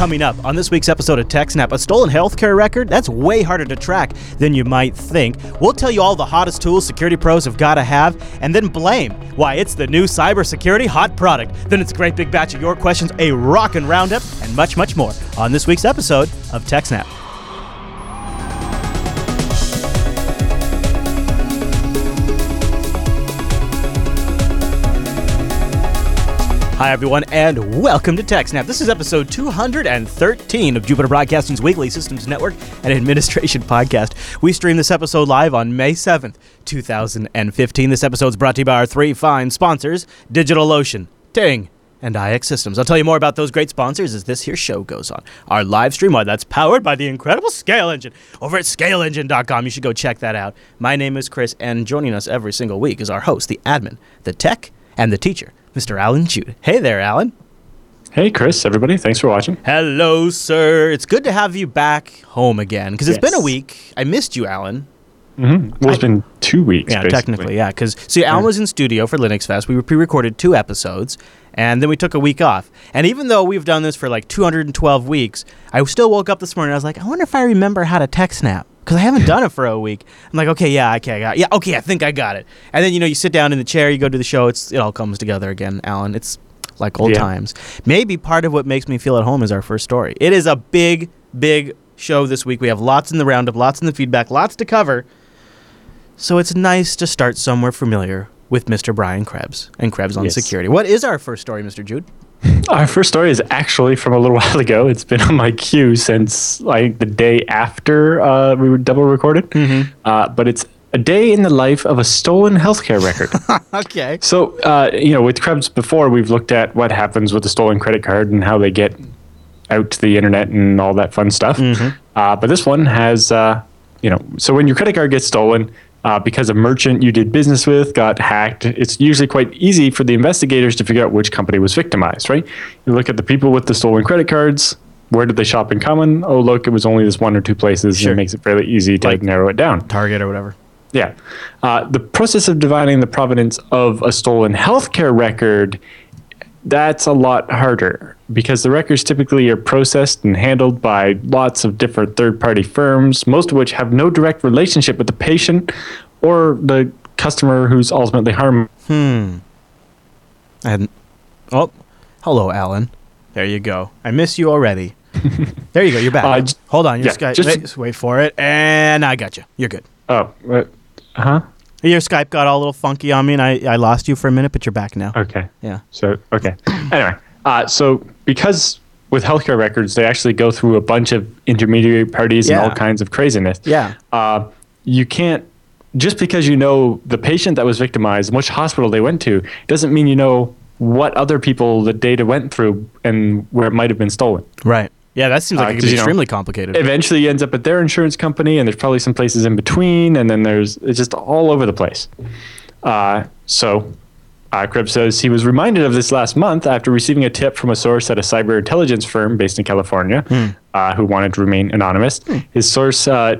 Coming up on this week's episode of TechSnap, a stolen healthcare record? That's way harder to track than you might think. We'll tell you all the hottest tools security pros have got to have, and then blame why it's the new cybersecurity hot product. Then it's a great big batch of your questions, a rockin' roundup, and much, much more on this week's episode of TechSnap. Hi, everyone, and welcome to TechSnap. This is episode 213 of Jupiter Broadcasting's Weekly Systems Network and Administration Podcast. We stream this episode live on May 7th, 2015. This episode is brought to you by our three fine sponsors DigitalOcean, Ting, and iXsystems. I'll tell you more about those great sponsors as this here show goes on. Our live stream, why that's powered by the incredible Scale Engine over at scaleengine.com. You should go check that out. My name is Chris, and joining us every single week is our host, the admin, the tech, and the teacher. Mr. Allan Jude. Hey there, Allan. Hey, Chris, everybody. Thanks for watching. Hello, sir. It's good to have you back home again because it's Yes. been a week. I missed you, Allan. Mm-hmm. Well, it's been two weeks. Yeah, basically. technically, yeah. Because see, Allan was in studio for Linux Fest. We pre-recorded two episodes, and then we took a week off. And even though we've done this for like 212 weeks, I still woke up this morning. I was like, I wonder if I remember how to tech snap because I haven't done it for a week. I'm like, okay, yeah, okay, I got, it. yeah, okay, I think I got it. And then you know, you sit down in the chair, you go to the show. It's it all comes together again, Allan. It's like old Yeah. times. Maybe part of what makes me feel at home is our first story. It is a big, big show this week. We have lots in the roundup, lots in the feedback, lots to cover. So it's nice to start somewhere familiar with Mr. Brian Krebs and Krebs on Yes. security. What is our first story, Mr. Jude? Our first story is actually from a little while ago. It's been on my queue since like the day after uh, we were double recorded. Mm-hmm. Uh, but it's a day in the life of a stolen healthcare record. Okay. so, uh, you know, with Krebs before, we've looked at what happens with a stolen credit card and how they get out to the internet and all that fun stuff. Uh, but this one has, uh, you know, so when your credit card gets stolen, uh, because a merchant you did business with got hacked, it's usually quite easy for the investigators to figure out which company was victimized, right? You look at the people with the stolen credit cards. Where did they shop in common? Oh, look, it was only this one or two places. Sure. And it makes it fairly easy to Like- narrow it down. Target or whatever. Yeah. Uh, the process of dividing the provenance of a stolen healthcare record, that's a lot harder because the records typically are processed and handled by lots of different third party firms, most of which have no direct relationship with the patient or the customer who's ultimately harmed. Hmm. And oh, hello, Allan. There you go. I miss you already. there you go. You're back. Uh, Hold on. Your yeah, Skype. just- wait, wait for it. And I got you. You're good. Oh, uh huh? Your Skype got all a little funky on me, and I, I lost you for a minute, but you're back now. Okay. Yeah. So okay. anyway, uh, so because with healthcare records, they actually go through a bunch of intermediary parties Yeah. and all kinds of craziness. Yeah. Uh, you can't just because you know the patient that was victimized and which hospital they went to doesn't mean you know what other people the data went through and where it might have been stolen. Right. Yeah, that seems like Uh, it could be know, extremely complicated. Eventually, ends up at their insurance company, and there's probably some places in between, and then there's it's just all over the place. Uh, so, uh, Krebs says he was reminded of this last month after receiving a tip from a source at a cyber intelligence firm based in California, uh, who wanted to remain anonymous. His source uh,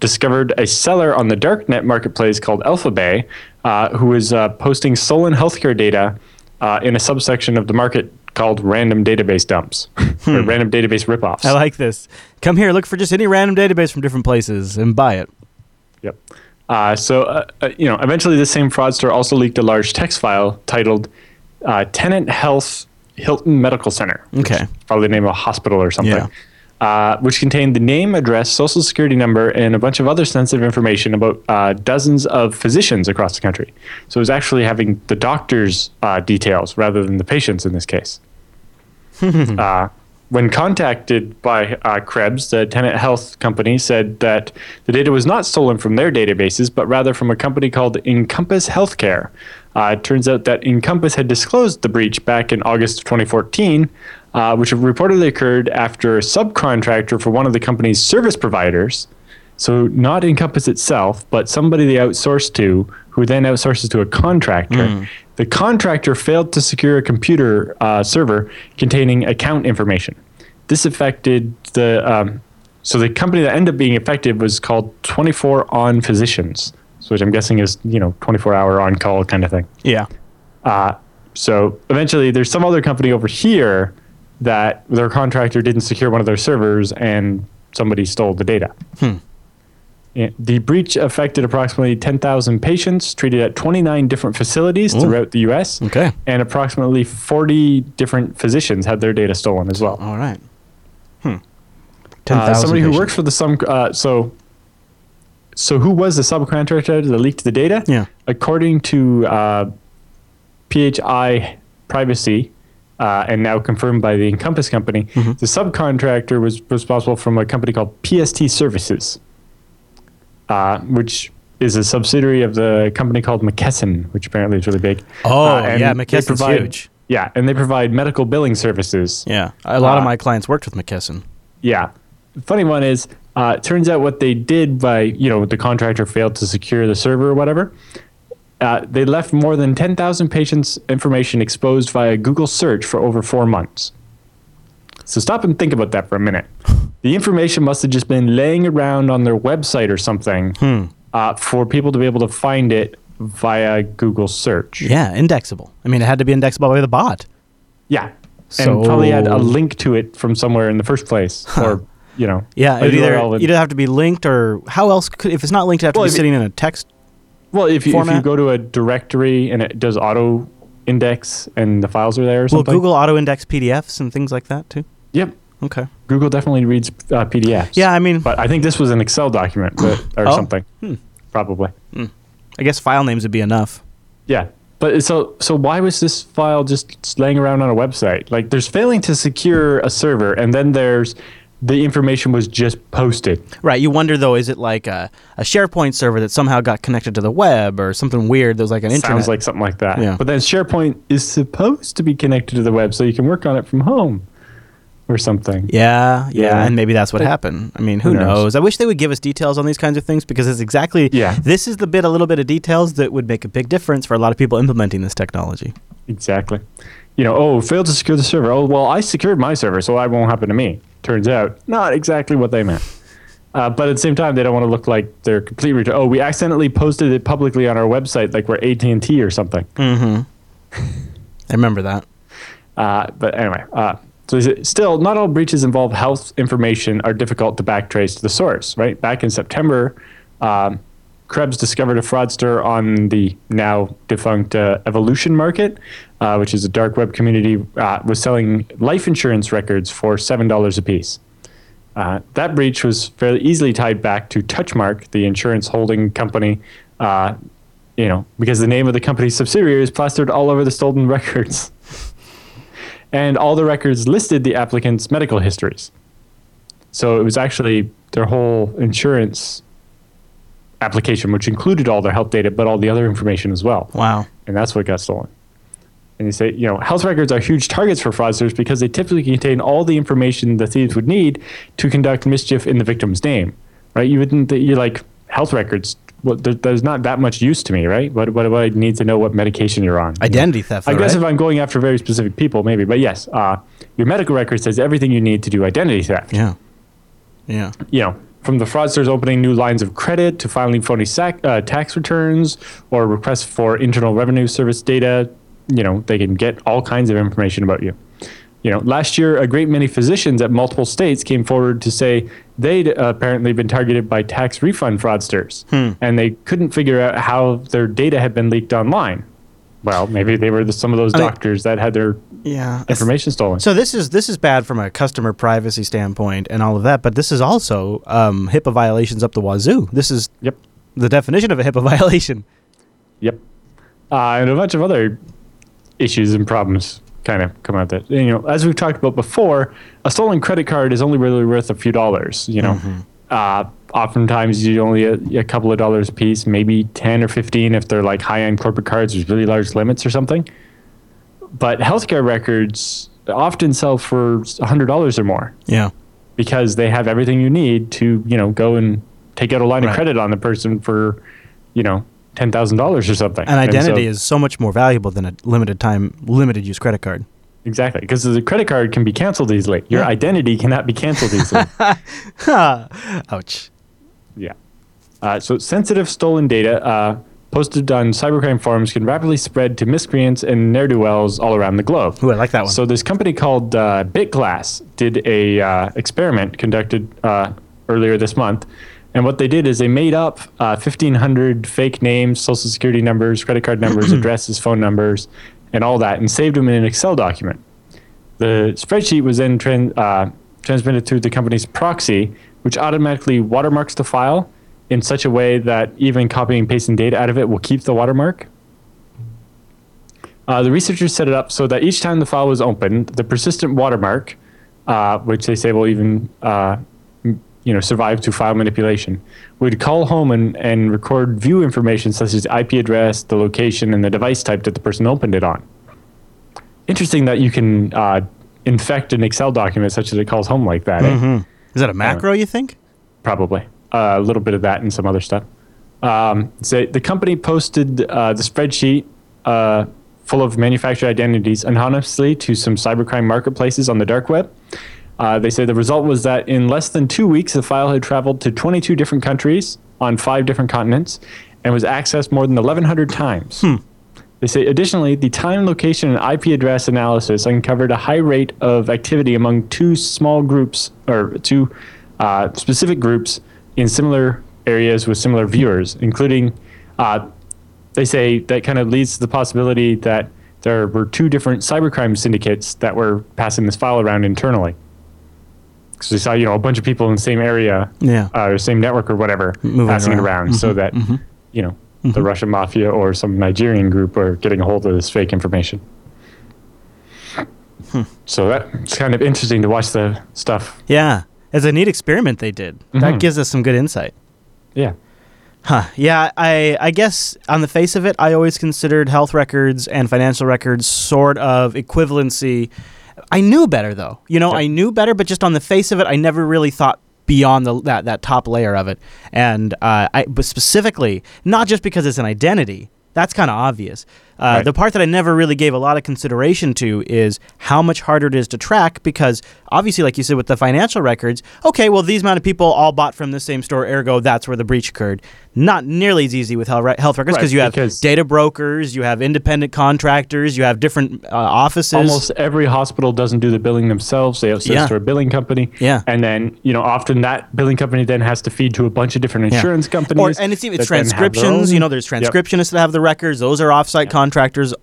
discovered a seller on the darknet marketplace called AlphaBay, uh, who was uh, posting stolen healthcare data uh, in a subsection of the market called random database dumps or random database ripoffs. I like this. Come here, look for just any random database from different places and buy it. Yep. Uh, so, uh, uh, you know, eventually this same fraudster also leaked a large text file titled uh, Tenet Health Hilton Medical Center. Okay. Probably the name of a hospital or something. Yeah. Uh, which contained the name, address, social security number, and a bunch of other sensitive information about uh, dozens of physicians across the country. So it was actually having the doctor's uh, details rather than the patient's in this case. uh, when contacted by uh, Krebs, the Tenet Health company said that the data was not stolen from their databases, but rather from a company called Encompass Healthcare. Uh, it turns out that Encompass had disclosed the breach back in August of 2014, uh, which reportedly occurred after a subcontractor for one of the company's service providers, so not Encompass itself, but somebody they outsourced to, who then outsources to a contractor. The contractor failed to secure a computer uh, server containing account information. This affected the. Um, so the company that ended up being affected was called 24 On Physicians, which I'm guessing is you know 24 hour on call kind of thing. Yeah. Uh, so eventually, there's some other company over here that their contractor didn't secure one of their servers and somebody stole the data. Yeah, The breach affected approximately 10,000 patients treated at 29 different facilities throughout the U.S. Okay. And approximately 40 different physicians had their data stolen as well. All right. Hmm. Uh, somebody who works for the uh, so so who was the subcontractor that leaked the data? Yeah. According to uh, PHI Privacy, uh, and now confirmed by the Encompass company, Mm-hmm. the subcontractor was responsible from a company called PST Services, uh, which is a subsidiary of the company called McKesson, which apparently is really big. Oh, Uh, yeah, McKesson's provide- huge. Yeah, and they provide medical billing services. Yeah. A lot of Uh, my clients worked with McKesson. Yeah. The funny one is, uh, it turns out what they did by, you know, the contractor failed to secure the server or whatever. Uh, they left more than 10,000 patients' information exposed via Google search for over four months. So stop and think about that for a minute. The information must have just been laying around on their website or something uh, for people to be able to find it via Google search. Yeah, indexable. I mean, it had to be indexable by the bot. Yeah. And probably had a link to it from somewhere in the first place. Or, you know. Yeah, it either would- either have to be linked or how else could if it's not linked, it have to Well, be if it- sitting in a text. Well, if you, if you go to a directory and it does auto index and the files are there or Will something. Google auto index PDFs and things like that too? Yep. Okay. Google definitely reads uh, PDFs. Yeah, I mean, But I think this was an Excel document but, or Oh. something. Probably. I guess file names would be enough. Yeah. But so so why was this file just laying around on a website? Like there's failing to secure a server and then there's the information was just posted. Right. You wonder though, is it like a, a SharePoint server that somehow got connected to the web or something weird? That was like an internet. Sounds like something like that. Yeah. But then SharePoint is supposed to be connected to the web so you can work on it from home or something. Yeah, yeah, Yeah. and maybe that's what happened. I mean, who, who knows? knows? I wish they would give us details on these kinds of things because it's exactly Yeah. This is the bit, a little bit of details that would make a big difference for a lot of people implementing this technology. Exactly. You know, oh, failed to secure the server. Oh, well, I secured my server, so that won't happen to me. Turns out, not exactly what they meant. Uh, but at the same time, they don't want to look like they're complete. Ret- oh, we accidentally posted it publicly on our website, like we're AT and T or something. Mm-hmm. I remember that. Uh, but anyway, uh, so still, not all breaches involve health information are difficult to backtrace to the source. Right back in September, um, Krebs discovered a fraudster on the now defunct uh, Evolution market, uh, which is a dark web community, uh, was selling life insurance records for seven dollars a piece. Uh, that breach was fairly easily tied back to Torchmark, the insurance holding company. Uh, you know, because the name of the company's subsidiary is plastered all over the stolen records and all the records listed the applicant's medical histories. So it was actually their whole insurance application, which included all their health data, but all the other information as well. Wow. And that's what got stolen. And you say, you know, health records are huge targets for fraudsters because they typically contain all the information the thieves would need to conduct mischief in the victim's name, right? You wouldn't, you like health records. Well, there, there's not that much use to me, right? What, what do I need to know what medication you're on? Identity theft. I guess right? if I'm going after very specific people, maybe. But yes, uh, your medical record says everything you need to do identity theft. yeah. Yeah. You know, from the fraudsters opening new lines of credit to filing phony sac- uh, tax returns or requests for Internal Revenue Service data, you know, they can get all kinds of information about you. You know, last year, a great many physicians at multiple states came forward to say they'd apparently been targeted by tax refund fraudsters, and they couldn't figure out how their data had been leaked online. Well, maybe they were the, some of those I mean- doctors that had their Yeah. information stolen. So this is this is bad from a customer privacy standpoint and all of that, but this is also um, HIPAA violations up the wazoo. This is Yep. the definition of a HIPAA violation. Yep. Uh, and a bunch of other issues and problems kind of come out that, you know, as we've talked about before, a stolen credit card is only really worth a few dollars, you know. Uh, oftentimes you only a, a couple of dollars a piece, maybe 10 or 15 if they're like high-end corporate cards with really large limits or something. But healthcare records often sell for $100 or more Yeah. because they have everything you need to, you know, go and take out a line Right. of credit on the person for, you know, ten thousand dollars or something. An identity so- is so much more valuable than a limited time, limited use credit card. exactly because the credit card can be canceled easily. Your Yeah. identity cannot be canceled easily. Ouch. yeah. Uh, so sensitive stolen data. Uh, posted on cybercrime forums can rapidly spread to miscreants and ne'er do wells all around the globe. Ooh, I like that one. So this company called uh, BitGlass did a uh, experiment conducted uh, earlier this month, and what they did is they made up uh, 1,500 fake names, social security numbers, credit card numbers, addresses, phone numbers, and all that, and saved them in an Excel document. The spreadsheet was then uh, transmitted through the company's proxy, which automatically watermarks the file in such a way that even copying and pasting data out of it will keep the watermark. Uh, the researchers set it up so that each time the file was opened, the persistent watermark, uh, which they say will even uh, you know survive to file manipulation, We'd call home and, and record view information such as the IP address, the location, and the device type that the person opened it on. Interesting that you can uh, infect an Excel document such that it calls home like that. eh? Is that a macro, you think? probably uh, a little bit of that and some other stuff. Um, so the company posted uh, the spreadsheet uh, full of manufactured identities anonymously to some cybercrime marketplaces on the dark web. Uh, they say the result was that in less than two weeks, the file had traveled to 22 different countries on five different continents and was accessed more than 1,100 times. They say additionally, the time, location, and IP address analysis uncovered a high rate of activity among two small groups or two uh, specific groups in similar areas with similar viewers, including. Uh, they say that kind of leads to the possibility that there were two different cybercrime syndicates that were passing this file around internally. Because we saw, you know, a bunch of people in the same area, Yeah. uh, or same network or whatever, Moving passing it around. around, so that you know the Russian mafia or some Nigerian group are getting a hold of this fake information. So that's kind of interesting to watch the stuff. Yeah. It's a neat experiment they did. That Mhm. gives us some good insight. Yeah, Huh. Yeah, I I guess on the face of it, I always considered health records and financial records sort of equivalency. I knew better though. You know, Yep. I knew better, but just on the face of it, I never really thought beyond the, that that top layer of it. And uh, I but specifically, not just because it's an identity. That's kind of obvious. Uh, Right. The part that I never really gave a lot of consideration to is how much harder it is to track because obviously, like you said, with the financial records, okay, well, these amount of people all bought from the same store, ergo, that's where the breach occurred. Not nearly as easy with health records Right, because you have because- data brokers, you have independent contractors, you have different uh, offices. almost every hospital doesn't do the billing themselves. They outsource Yeah. to a billing company. Yeah. and then you know often that billing company then has to feed to a bunch of different Yeah. insurance Or, companies. and it's even it's that then have their transcriptions. You know, there's Yep. transcriptionists that have the records. Those are offsite contractors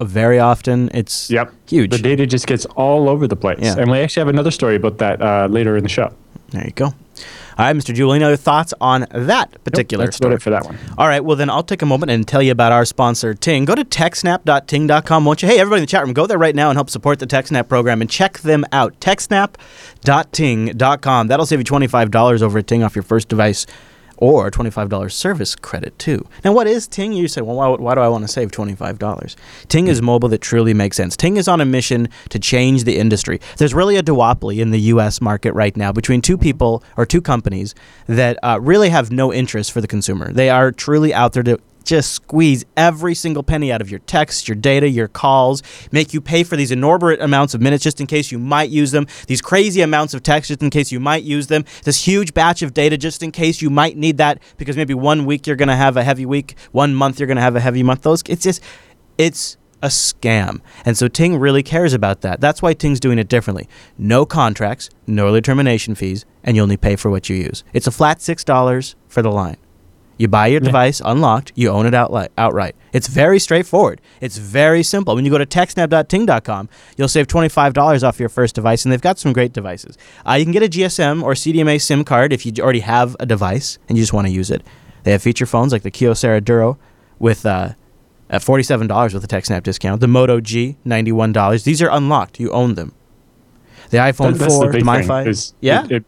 very often. It's Yep. huge. The data just gets all over the place. Yeah. And we actually have another story about that uh, later in the show. There you go. All right, Mr. Any other thoughts on that particular That's about story? it for that one. All right, well, then I'll take a moment and tell you about our sponsor, Ting. Go to techsnap.ting.com, won't you? Hey, everybody in the chat room, go there right now and help support the TechSnap program and check them out. Techsnap.ting.com. That'll save you $25 over at Ting off your first device or $25 service credit, too. Now, what is Ting? You say, well, why, why do I want to save $25? Ting is mobile that truly makes sense. Ting is on a mission to change the industry. There's really a duopoly in the U.S. market right now between two people or two companies that uh, really have no interest for the consumer. They are truly out there to just squeeze every single penny out of your text, your data, your calls, make you pay for these inordinate amounts of minutes just in case you might use them, these crazy amounts of text just in case you might use them, this huge batch of data just in case you might need that because maybe one week you're going to have a heavy week, one month you're going to have a heavy month. Those it's just it's a scam. And so Ting really cares about that. That's why Ting's doing it differently. No contracts, no early termination fees, and you only pay for what you use. It's a flat $6 for the line. You buy your Yeah. device unlocked, you own it outli- outright. It's very straightforward. It's very simple. When you go to techsnap.ting.com, you'll save $25 off your first device, and they've got some great devices. Uh, you can get a GSM or CDMA SIM card if you already have a device and you just want to use it. They have feature phones like the Kyocera Duro with uh, at $47 with a TechSnap discount. The Moto G, $91. These are unlocked. You own them. The iPhone That- that's 4, the the, big thing, MiFi. is yeah? it, it,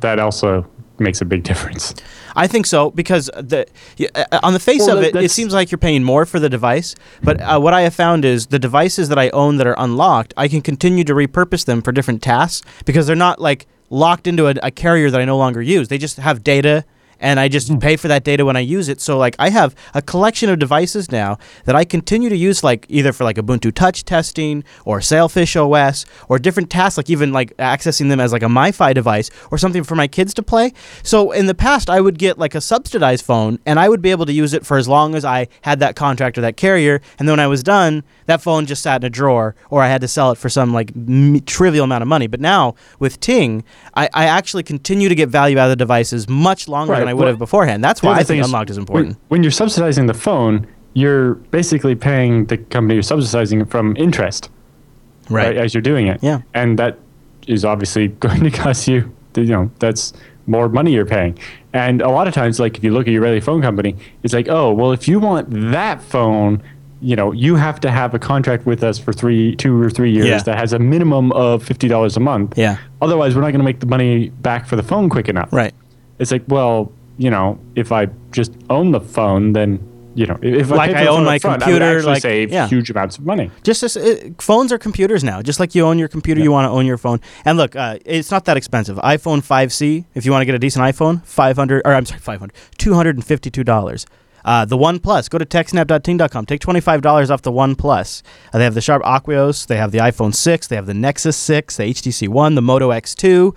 that also makes a big difference. I think so because the uh, on the face Well, of it, it seems like you're paying more for the device. But uh, what I have found is the devices that I own that are unlocked, I can continue to repurpose them for different tasks because they're not like locked into a, a carrier that I no longer use. They just have data and I just pay for that data when I use it. So like I have a collection of devices now that I continue to use like either for like Ubuntu Touch testing or Sailfish OS or different tasks like even like accessing them as like a MiFi device or something for my kids to play. So in the past I would get like a subsidized phone and I would be able to use it for as long as I had that contract or that carrier and then when I was done that phone just sat in a drawer or I had to sell it for some like m- trivial amount of money. But now with Ting, I, I actually continue to get value out of the devices much longer Right, I would well, have beforehand. That's why I think unlocked is important. When, you're subsidizing the phone, you're basically paying the company you're subsidizing from interest, right. as you're doing it. Yeah. And that is obviously going to cost you, you know, that's more money you're paying. And a lot of times, like if you look at your Israeli phone company, it's like, oh, well, if you want that phone, you know, you have to have a contract with us for three, two or three years Yeah. that has a minimum of fifty dollars a month. Yeah. Otherwise, we're not going to make the money back for the phone quick enough. Right. It's like, well, you know, if I just own the phone, then you know, if Like I, I own my front, computer, I would actually like- save yeah. huge amounts of money. Just as, uh, phones are computers now, just like you own your computer, you want to own your phone. And look, uh, it's not that expensive. iPhone 5C, if you want to get a decent iPhone, 500 or I'm sorry, 500, $252. Uh, the One Plus, go to techsnap.ting.com. Take $25 off the One Plus. Uh, they have the Sharp Aquos, they have the iPhone 6, they have the Nexus 6, the HTC One, the Moto X2.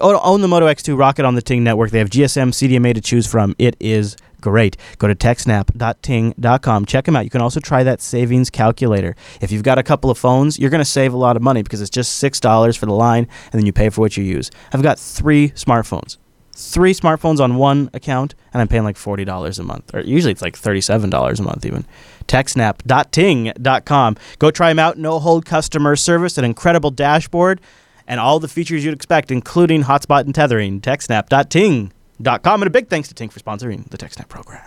Own the Moto X2, Rocket on the Ting network. They have GSM, CDMA to choose from. It is great. Go to techsnap.ting.com. Check them out. You can also try that savings calculator. If you've got a couple of phones, you're going to save a lot of money because it's just $6 for the line and then you pay for what you use. I've got three smartphones. Three smartphones on one account, and I'm paying like $40 a month. Or usually it's like $37 a month, even. TechSnap.ting.com. Go try them out. No hold customer service, an incredible dashboard, and all the features you'd expect, including hotspot and tethering. TechSnap.ting.com. And a big thanks to Ting for sponsoring the TechSnap program.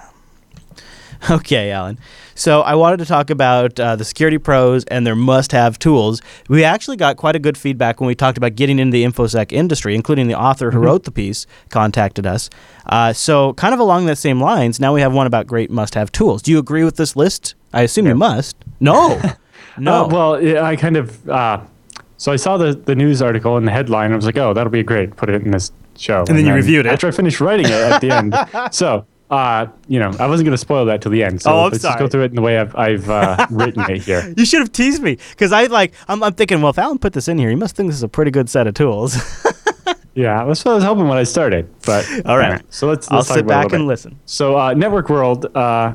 Okay, Allan. So I wanted to talk about uh, the security pros and their must-have tools. We actually got quite a good feedback when we talked about getting into the infosec industry, including the author who wrote the piece contacted us. Uh, so kind of along the same lines, now we have one about great must-have tools. Do you agree with this list? I assume you must. No, no. Uh, well, I kind of. So I saw the, the news article and the headline. And I was like, oh, that'll be great. Put it in this show. And, then you reviewed it. After I finished writing it at the end. So, uh, you know, I wasn't going to spoil that till the end. So Oh, I'm let's just go through it in the way I've, I've uh, written it here. you should have teased me because I like. I'm, I'm thinking, well, if Allan put this in here, he must think this is a pretty good set of tools. Yeah, that's what I was hoping when I started. But All right. so let's, I'll let's talk sit back and listen. So, uh, Network World uh,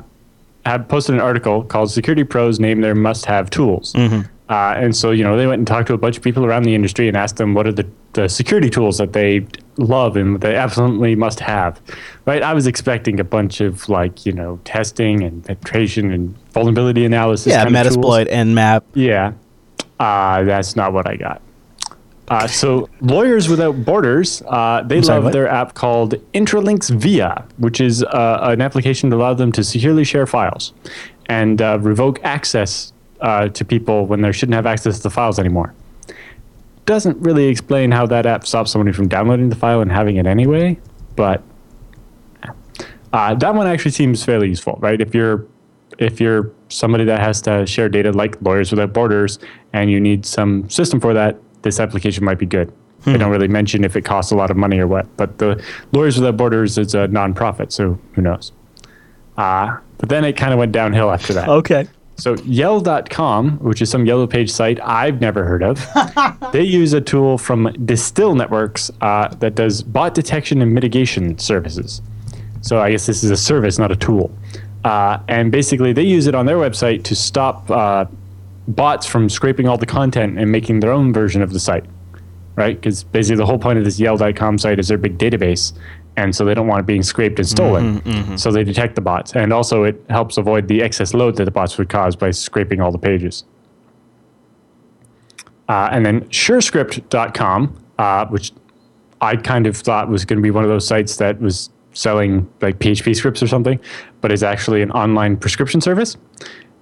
had posted an article called "Security Pros Name Their Must-Have Tools," Mm-hmm. Uh, and so you know they went and talked to a bunch of people around the industry and asked them what are the, the security tools that they love and they absolutely must have. Right? I was expecting a bunch of like you know testing and penetration and vulnerability analysis. Yeah, kind of tools. Metasploit and Nmap. Yeah, uh, that's not what I got. Uh, so, Lawyers Without Borders, uh, they sorry, love what? their app called Intralinks VIA, which is uh, an application to allow them to securely share files and uh, revoke access uh, to people when they shouldn't have access to the files anymore. Doesn't really explain how that app stops somebody from downloading the file and having it anyway, but uh, that one actually seems fairly useful, right? If you're if you're somebody that has to share data like Lawyers Without Borders and you need some system for that, this application might be good. They don't really mention if it costs a lot of money or what, but the Lawyers Without Borders is a nonprofit, so who knows? Uh, but then it kind of went downhill after that. Okay. So Yell.com, which is some yellow page site I've never heard of, they use a tool from Distil Networks uh, that does bot detection and mitigation services. So I guess this is a service, not a tool. Uh, and basically, they use it on their website to stop uh, bots from scraping all the content and making their own version of the site, right? Because basically, the whole point of this Yell.com site is their big database, and so they don't want it being scraped and stolen. So they detect the bots, and also it helps avoid the excess load that the bots would cause by scraping all the pages. Uh, and then SureScript.com, uh, which I kind of thought was going to be one of those sites that was selling like PHP scripts or something, but is actually an online prescription service.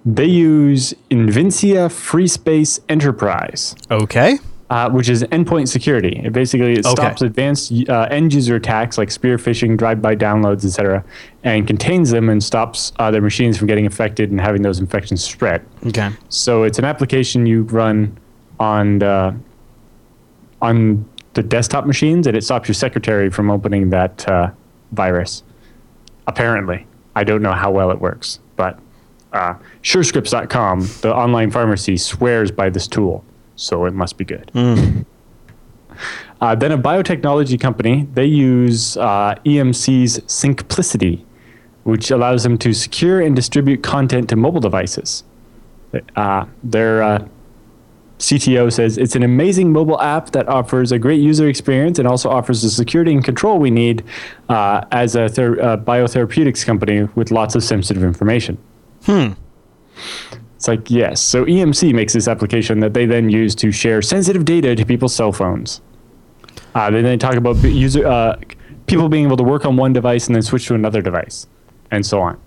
They use Invincea FreeSpace Enterprise, Okay. Uh, which is endpoint security. It basically it Okay. stops advanced uh, end user attacks like spear phishing, drive-by downloads, etc., and contains them and stops uh, their machines from getting infected and having those infections spread. Okay. So it's an application you run on the, on the desktop machines, and it stops your secretary from opening that uh, virus. apparently. I don't know how well it works, but uh, surescripts.com, the online pharmacy, swears by this tool, so it must be good. Uh, then a biotechnology company, they use uh, EMC's Syncplicity, which allows them to secure and distribute content to mobile devices. Uh, their uh, CTO says it's an amazing mobile app that offers a great user experience and also offers the security and control we need uh, as a ther- uh, biotherapeutics company with lots of sensitive information. Hmm. It's like, yes. So EMC makes this application that they then use to share sensitive data to people's cell phones. Uh, then they talk about user uh, people being able to work on one device and then switch to another device, and so on.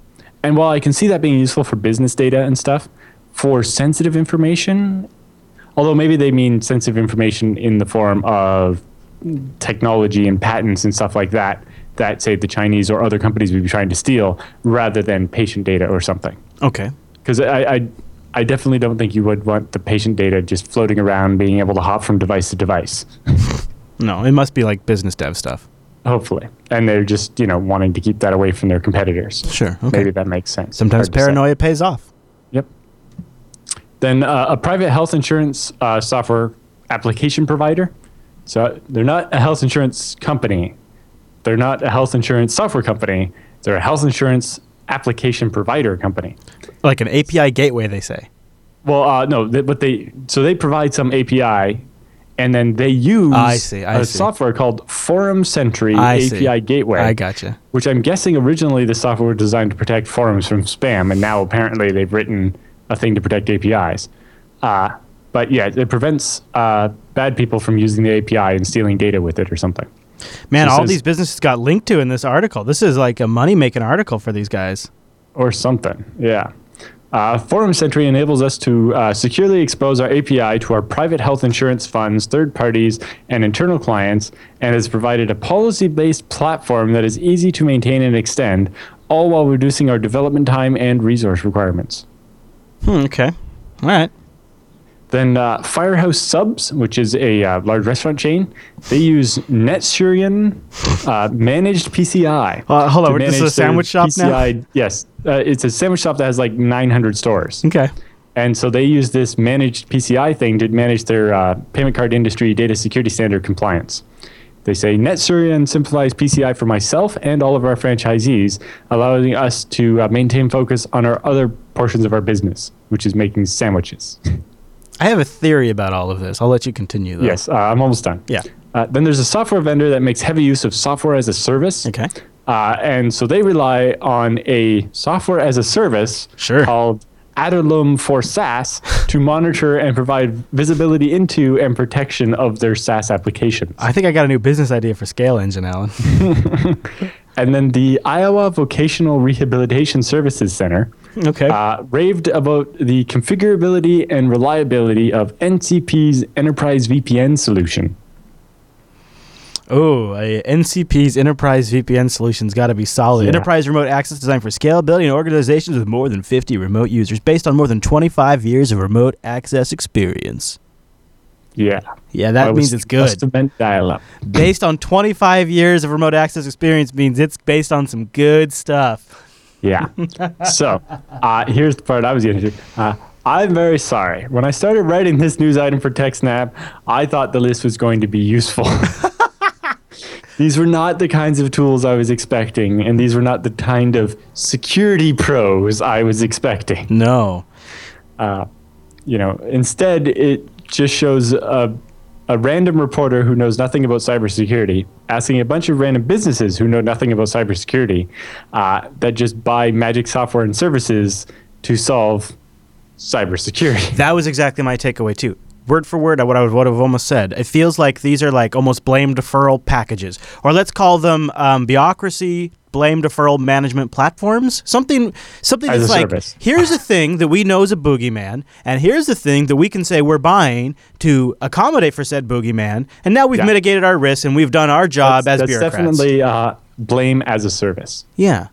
And while I can see that being useful for business data and stuff, for sensitive information, although maybe they mean sensitive information in the form of technology and patents and stuff like that, that say the Chinese or other companies would be trying to steal, rather than patient data or something Okay. Because I, I I definitely don't think you would want the patient data just floating around, being able to hop from device to device. No, it must be like business dev stuff. Hopefully, and they're just you know wanting to keep that away from their competitors. Sure. Okay. Maybe that makes sense. Sometimes Hard paranoia pays off. Yep. Then uh, a private health insurance uh, software application provider. So they're not a health insurance company. They're not a health insurance software company. They're a health insurance application provider company. Like an API gateway, they say. Well, uh, no, they, but they so they provide some API, and then they use I see, I a see. software called Forum Sentry I API see. Gateway. I gotcha. Which I'm guessing originally the software was designed to protect forums from spam, and now apparently they've written a thing to protect APIs. Uh, but yeah, it prevents uh, bad people from using the API and stealing data with it or something. Man, So all says- these businesses got linked to in this article. This is like a money making article for these guys. or something. Yeah. Uh, Forum Sentry enables us to uh, securely expose our API to our private health insurance funds, third parties, and internal clients, and has provided a policy based platform that is easy to maintain and extend, all while reducing our development time and resource requirements. Hmm, okay. All right. Then uh, Firehouse Subs, which is a uh, large restaurant chain, they use Netsurion uh, managed PCI. Uh, hold on, this is a sandwich shop now? Yes, uh, it's a sandwich shop that has like 900 stores. Okay. And so they use this managed PCI thing to manage their uh, payment card industry data security standard compliance. They say Netsurion simplifies PCI for myself and all of our franchisees, allowing us to uh, maintain focus on our other portions of our business, which is making sandwiches. I have a theory about all of this. I'll let you continue, though. yes, uh, I'm almost done. Yeah. Uh, then there's a software vendor that makes heavy use of software as a service. Okay. Uh, and so they rely on a software as a service Sure. called Adallom for SaaS to monitor and provide visibility into and protection of their SaaS applications. I think I got a new business idea for Scale Engine, Allan. And then the Iowa Vocational Rehabilitation Services Center okay. uh, raved about the configurability and reliability of NCP's Enterprise VPN solution. Oh, NCP's Enterprise VPN solution's got to be solid. Yeah. Enterprise remote access designed for scalability in organizations with more than 50 remote users, based on more than 25 years of remote access experience. Yeah. Yeah, that means it's good. dial-up. based on 25 years of remote access experience means it's based on some good stuff. Yeah. so uh, here's the part I was getting to. Uh, I'm very sorry. When I started writing this news item for TechSnap, I thought the list was going to be useful. these were not the kinds of tools I was expecting, and these were not the kind of security pros I was expecting. No. You know, instead, it just shows a, a random reporter who knows nothing about cybersecurity asking a bunch of random businesses who know nothing about cybersecurity uh, that just buy magic software and services to solve cybersecurity. That was exactly my takeaway too. Word for word, what I would have almost said. It feels like these are like almost blame deferral packages, or let's call them um, bureaucracy blame deferral management platforms. Something, something As that's like service. here's a thing that we know is a boogeyman, and here's the thing that we can say we're buying to accommodate for said boogeyman, and now we've Yeah. mitigated our risks and we've done our job that's as that's bureaucrats. definitely uh, blame as a service. yeah.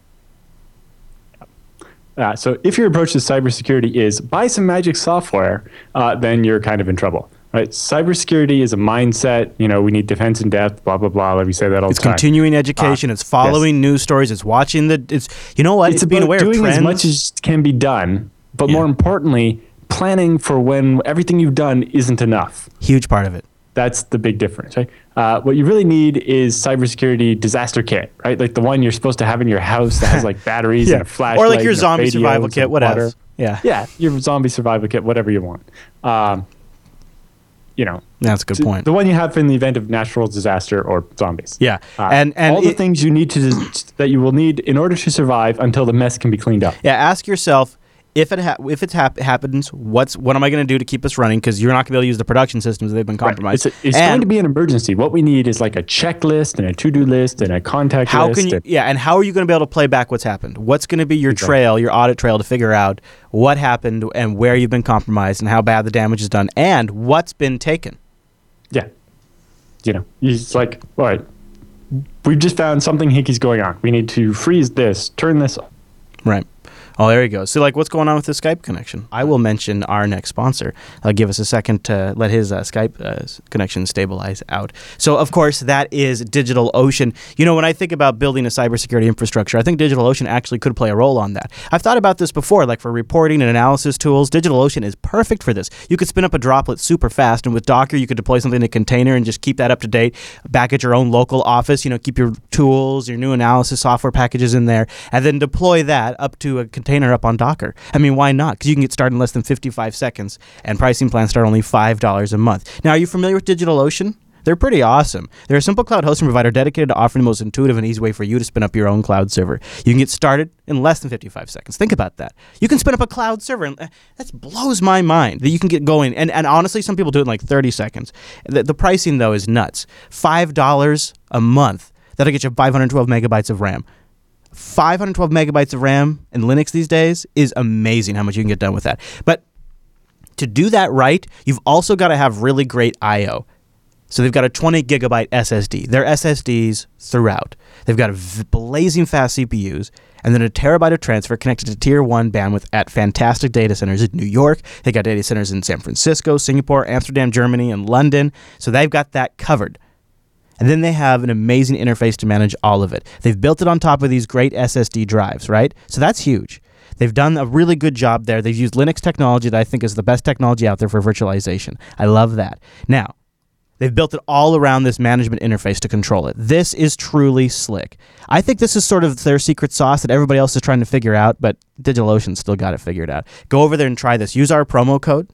Uh, so if your approach to cybersecurity is buy some magic software, uh, then you're kind of in trouble. Right? Cybersecurity is a mindset. You know, we need defense in depth. Blah blah blah. Let me say that all It's the time. It's continuing education. it's following news stories. It's watching the. It's you know what? it's, being about aware doing of trends. as much as can be done, but Yeah. more importantly, planning for when everything you've done isn't enough. Huge part of it. That's the big difference, right? Uh, what you really need is cybersecurity disaster kit, right? Like the one you're supposed to have in your house that has like batteries and a flashlight, or like your zombie survival kit, whatever. water. Yeah, Yeah, your zombie survival kit, whatever you want. Um, you know, that's a good point. The one you have in the event of natural disaster or zombies. Yeah, Uh, and and all the things you need to that you will need in order to survive until the mess can be cleaned up. Yeah, ask yourself if it ha- if it hap- happens, what's what am I going to do to keep us running? Because you're not going to be able to use the production systems; they've been Right. compromised. It's, it's And going to be an emergency. What we need is like a checklist and a to-do list and a contact how list. can you? and- Yeah, and how are you going to be able to play back what's happened? What's going to be your Exactly. trail, your audit trail, to figure out what happened and where you've been compromised and how bad the damage is done and what's been taken. yeah. You know, it's like, all right, we've just found something hinky's going on. We need to freeze this, turn this. Right. Oh, there you go. So, like, what's going on with the Skype connection? I will mention our next sponsor. Uh, give us a second to let his uh, Skype uh, connection stabilize out. So, of course, that is DigitalOcean. You know, when I think about building a cybersecurity infrastructure, I think DigitalOcean actually could play a role on that. I've thought about this before, like for reporting and analysis tools. DigitalOcean is perfect for this. You could spin up a droplet super fast, and with Docker, you could deploy something in a container and just keep that up to date back at your own local office. You know, keep your tools, your new analysis software packages in there, and then deploy that up to a container up on Docker. I mean, why not? Because you can get started in less than 55 seconds, and pricing plans start only $5 a month. Now, are you familiar with DigitalOcean? They're pretty awesome. They're a simple cloud hosting provider dedicated to offering the most intuitive and easy way for you to spin up your own cloud server. You can get started in less than 55 seconds. Think about that. You can spin up a cloud server, and uh, that blows my mind that you can get going. And, and honestly, some people do it in like 30 seconds. The, the pricing, though, is nuts $5 a month. That'll get you 512 megabytes of RAM. 512 megabytes of RAM in Linux these days is amazing how much you can get done with that. But to do that right, you've also got to have really great I/O. So they've got a 20 gigabyte SSD. They're SSDs throughout. They've got blazing fast CPUs and then a terabyte of transfer connected to tier one bandwidth at fantastic data centers in New York. They got data centers in San Francisco, Singapore, Amsterdam, Germany, and London. So they've got that covered. And then they have an amazing interface to manage all of it. They've built it on top of these great SSD drives, right? So that's huge. They've done a really good job there. They've used Linux technology that I think is the best technology out there for virtualization. I love that. Now, They've built it all around this management interface to control it. This is truly slick. I think this is sort of their secret sauce that everybody else is trying to figure out, but DigitalOcean still got it figured out. Go over there and try this. Use our promo code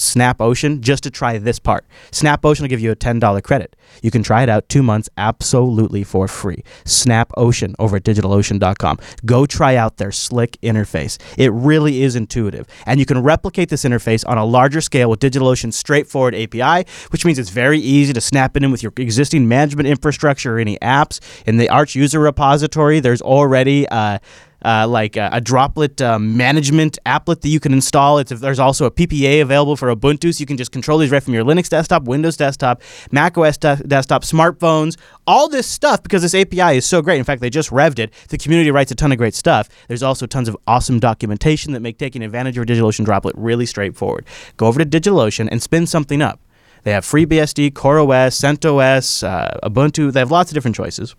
SnapOcean just to try this part. SnapOcean will give you a $10 credit. You can try it out two months absolutely for free. SnapOcean over at digitalocean.com. Go try out their slick interface. It really is intuitive. And you can replicate this interface on a larger scale with DigitalOcean's straightforward API, which means it's very easy to snap it in with your existing management infrastructure or any apps. In the Arch user repository, there's already uh, uh, like uh, a droplet um, management applet that you can install. It's, there's also a PPA available for Ubuntu, so you can just control these right from your Linux desktop, Windows desktop, Mac OS de- desktop, smartphones, all this stuff because this API is so great. In fact, they just revved it. The community writes a ton of great stuff. There's also tons of awesome documentation that make taking advantage of a DigitalOcean droplet really straightforward. Go over to DigitalOcean and spin something up. They have FreeBSD, CoreOS, CentOS, uh, Ubuntu. They have lots of different choices.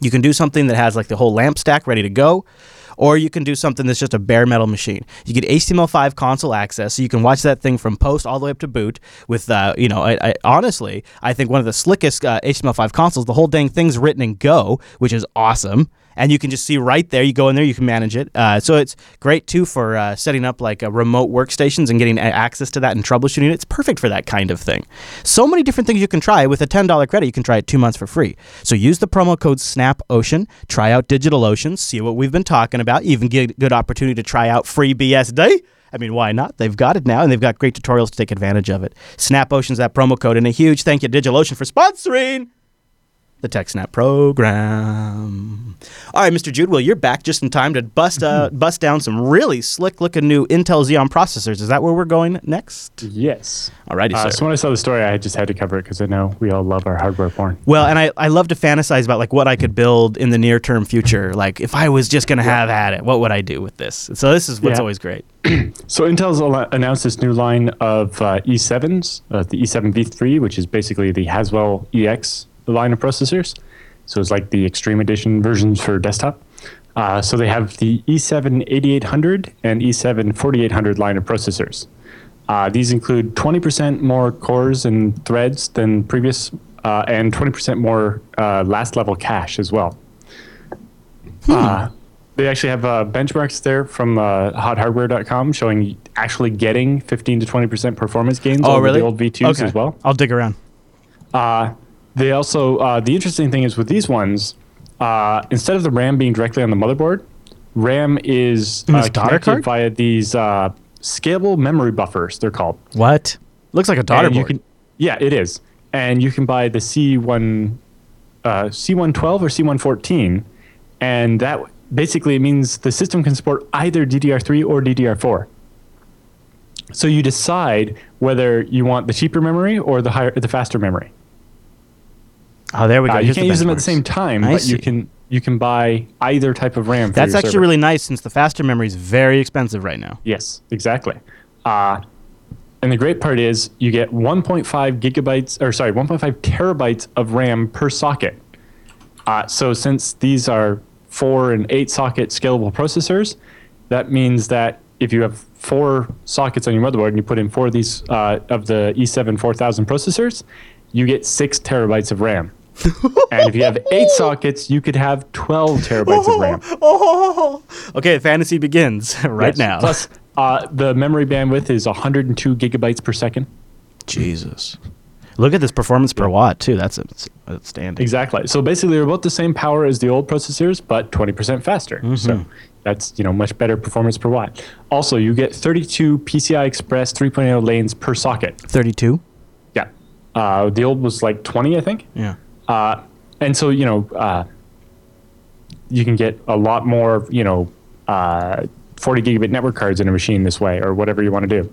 You can do something that has like the whole lamp stack ready to go, or you can do something that's just a bare metal machine. You get HTML5 console access, so you can watch that thing from post all the way up to boot. With uh, you know, I, I, honestly, I think one of the slickest uh, HTML5 consoles. The whole dang thing's written in Go, which is awesome. And you can just see right there. You go in there, you can manage it. Uh, so it's great too for uh, setting up like uh, remote workstations and getting access to that and troubleshooting. It's perfect for that kind of thing. So many different things you can try. With a $10 credit, you can try it two months for free. So use the promo code SNAPOcean, try out DigitalOcean, see what we've been talking about, even get a good opportunity to try out FreeBSD. I mean, why not? They've got it now, and they've got great tutorials to take advantage of it. SnapOcean's that promo code, and a huge thank you to DigitalOcean for sponsoring the TechSnap program. All right, Mr. Jude, well, you're back just in time to bust uh, bust down some really slick looking new Intel Xeon processors. Is that where we're going next? Yes. Alrighty, Uh, sir. so when I saw the story, I just had to cover it because I know we all love our hardware porn. Well, and I, I love to fantasize about like what I could build in the near term future. Like if I was just gonna have at it, what would I do with this? So this is what's Yeah. always great. So Intel's announced this new line of uh, E7s, uh, the E7 V3, which is basically the Haswell EX line of processors. So it's like the Extreme Edition versions for desktop. Uh, so they have the E E7 8800 and E E7 4800 line of processors. Uh, these include 20% more cores and threads than previous, uh, and 20% more uh, last level cache as well. Uh, they actually have uh, benchmarks there from uh, hothardware.com showing actually getting 15 to 20% performance gains Oh, over really? the old V2s as well. I'll dig around. They also, uh, the interesting thing is with these ones, uh, instead of the RAM being directly on the motherboard, RAM is In uh, this daughter connected card? via these uh, scalable memory buffers, they're called. What? Looks like a daughter And you board. can- yeah, it is. And you can buy the C1, uh, C112 or C114, and that basically means the system can support either DDR3 or DDR4. So you decide whether you want the cheaper memory or the higher, the faster memory. Oh, there we go. Uh, you Here's can't use them at the benchmarks. same time, I but see. you can you can buy either type of RAM. For That's your actually server. really nice since the faster memory is very expensive right now. Yes, exactly. Uh, and the great part is you get 1.5 gigabytes, or sorry, 1.5 terabytes of RAM per socket. Uh, so since these are four and eight socket scalable processors, that means that if you have four sockets on your motherboard and you put in four of these uh, of the E7 4000 processors, you get six terabytes of RAM. And if you have eight sockets, you could have 12 terabytes of RAM. Oh, okay. Fantasy begins right Yes. now. Plus, uh, the memory bandwidth is 102 gigabytes per second. Jesus. Look at this performance per watt too. That's outstanding. Exactly. So basically, they're about the same power as the old processors, but 20% faster. So that's you know much better performance per watt. Also, you get 32 PCI Express 3.0 lanes per socket. Thirty-two. Yeah. Uh, the old was like 20, I think. Yeah. Uh, and so you know, uh, you can get a lot more you know. Uh, 40 gigabit network cards in a machine this way, or whatever you want to do.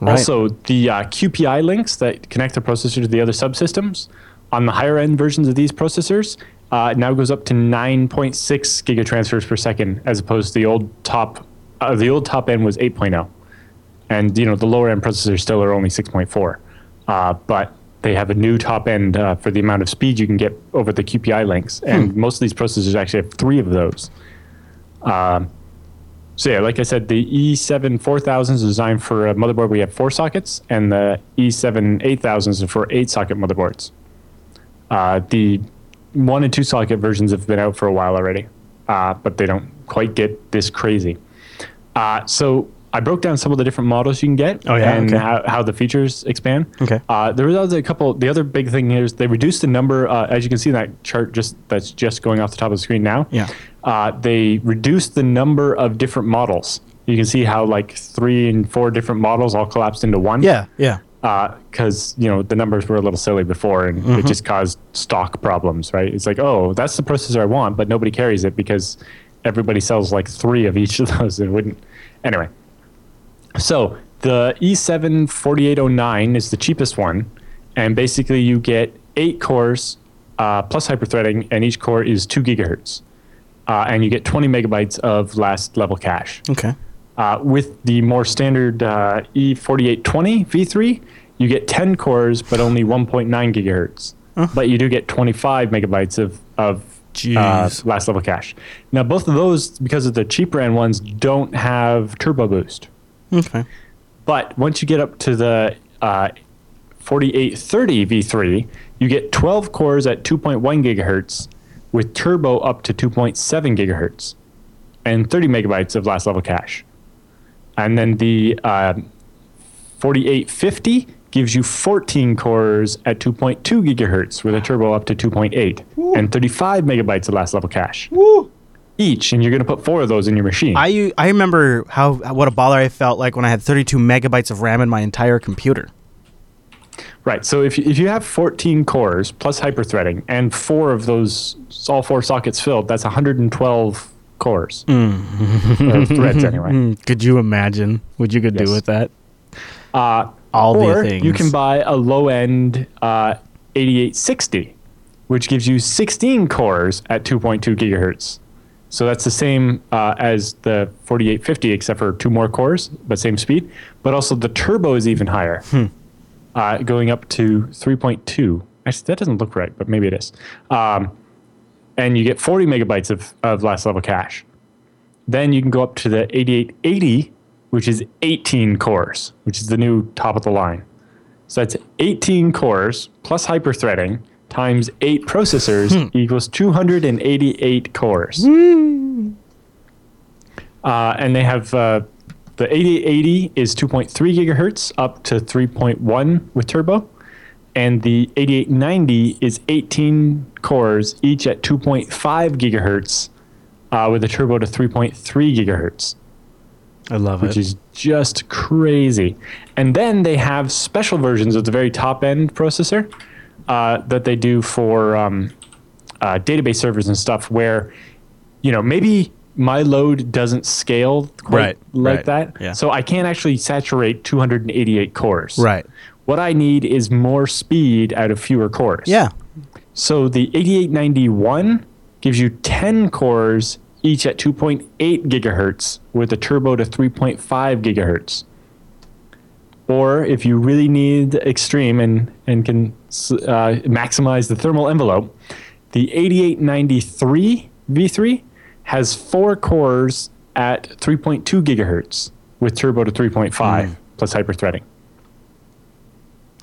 Right. Also, the uh, QPI links that connect the processor to the other subsystems on the higher end versions of these processors uh, now goes up to 9.6 gigatransfers per second, as opposed to the old top. Uh, the old top end was 8.0, and you know the lower end processors still are only 6.4, uh, but they have a new top end uh, for the amount of speed you can get over the QPI links, and most of these processors actually have three of those. Um, so yeah, like I said, the E7 4000 is designed for a motherboard where you have four sockets, and the E7 8000 is for eight socket motherboards. Uh, the one and two socket versions have been out for a while already, uh, but they don't quite get this crazy. Uh, so I broke down some of the different models you can get Oh, yeah? and Okay. how, how the features expand. Okay. Uh, there was a couple. The other big thing here is they reduced the number, uh, as you can see in that chart, just that's just going off the top of the screen now. Yeah. Uh, they reduced the number of different models. You can see how like three and four different models all collapsed into one. Yeah. Yeah. Because you know the numbers were a little silly before, and it just caused stock problems, right? It's like, oh, that's the processor I want, but nobody carries it because everybody sells like three of each of those. It wouldn't. Anyway, so the E E7 4809 is the cheapest one, and basically you get eight cores uh, plus hyperthreading, and each core is two gigahertz, uh, and you get 20 megabytes of last level cache. Okay. Uh, with the more standard uh, E4820 V3, you get 10 cores, but only 1.9 gigahertz. But you do get 25 megabytes of, of uh, last level cache. Now, both of those, because of the cheaper end ones, don't have turbo boost. Okay. But once you get up to the uh, 4830 V3, you get 12 cores at 2.1 gigahertz with turbo up to 2.7 gigahertz and 30 megabytes of last level cache. And then the uh, 4850 gives you 14 cores at 2.2 gigahertz with a turbo up to 2.8 and 35 megabytes of last level cache Woo. Each. And you're going to put four of those in your machine. I I remember how what a baller I felt like when I had 32 megabytes of RAM in my entire computer. Right. So if you, if you have 14 cores plus hyperthreading and four of those, all four sockets filled, that's 112 cores. or threads anyway. Hmm, Could you imagine what you could do with that? Uh, All or the things. you can buy a low end uh, 8860, which gives you 16 cores at 2.2 gigahertz. So that's the same uh, as the 4850, except for two more cores, but same speed. But also the turbo is even higher, Hmm. uh, going up to 3.2. Actually, that doesn't look right, but maybe it is. Um, and you get 40 megabytes of, of last level cache. Then you can go up to the 8880, which is 18 cores, which is the new top of the line. So that's 18 cores plus hyperthreading times 8 processors equals 288 cores. Uh, and they have uh, the 8880 is 2.3 gigahertz up to 3.1 with turbo. And the 8890 is 18 cores, each at 2.5 gigahertz uh, with a turbo to 3.3 gigahertz I love it. which is just crazy. And then they have special versions of the very top end processor uh, that they do for um, uh, database servers and stuff, where you know maybe my load doesn't scale quite Right, like right, that, yeah. so I can't actually saturate 288 cores. right. What I need is more speed out of fewer cores. Yeah. So the 8891 gives you 10 cores each at 2.8 gigahertz with a turbo to 3.5 gigahertz. Or if you really need extreme and, and can uh, maximize the thermal envelope, the 8893 V3 has four cores at 3.2 gigahertz with turbo to 3.5 plus hyperthreading.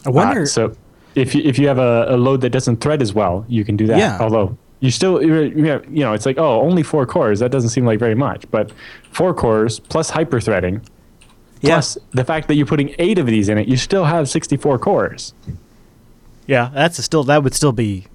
I wonder. Uh, so if you, if you have a, a load that doesn't thread as well, you can do that. Yeah. Although you still, you know, it's like, oh, only four cores. That doesn't seem like very much. But four cores plus hyperthreading, Yeah. plus the fact that you're putting eight of these in it, you still have 64 cores. yeah, that's a still that would still be.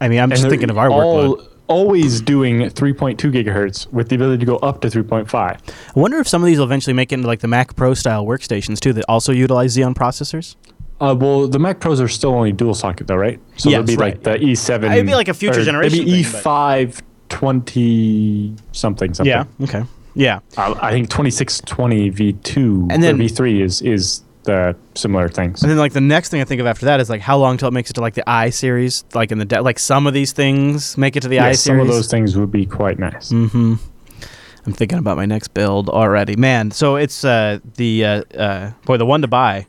I mean, I'm just thinking of our all, workload. Always doing 3.2 gigahertz with the ability to go up to 3.5. I wonder if some of these will eventually make it into like the Mac Pro style workstations too that also utilize Xeon processors. Uh, well, the Mac Pros are still only dual socket though, right? So Yes, they'll be right, like the E7. It'd be like a future generation Maybe thing, but- E5 20 something something. Yeah. Okay. Yeah. Uh, I think 2620 V2 And then- V3 is is the similar things. And then like the next thing I think of after that is like how long till it makes it to like the i series, like in the de- like some of these things make it to the i series. Some of those things would be quite nice. Mm-hmm. I'm thinking about my next build already, man. So it's uh, the uh, uh, boy, the one to buy.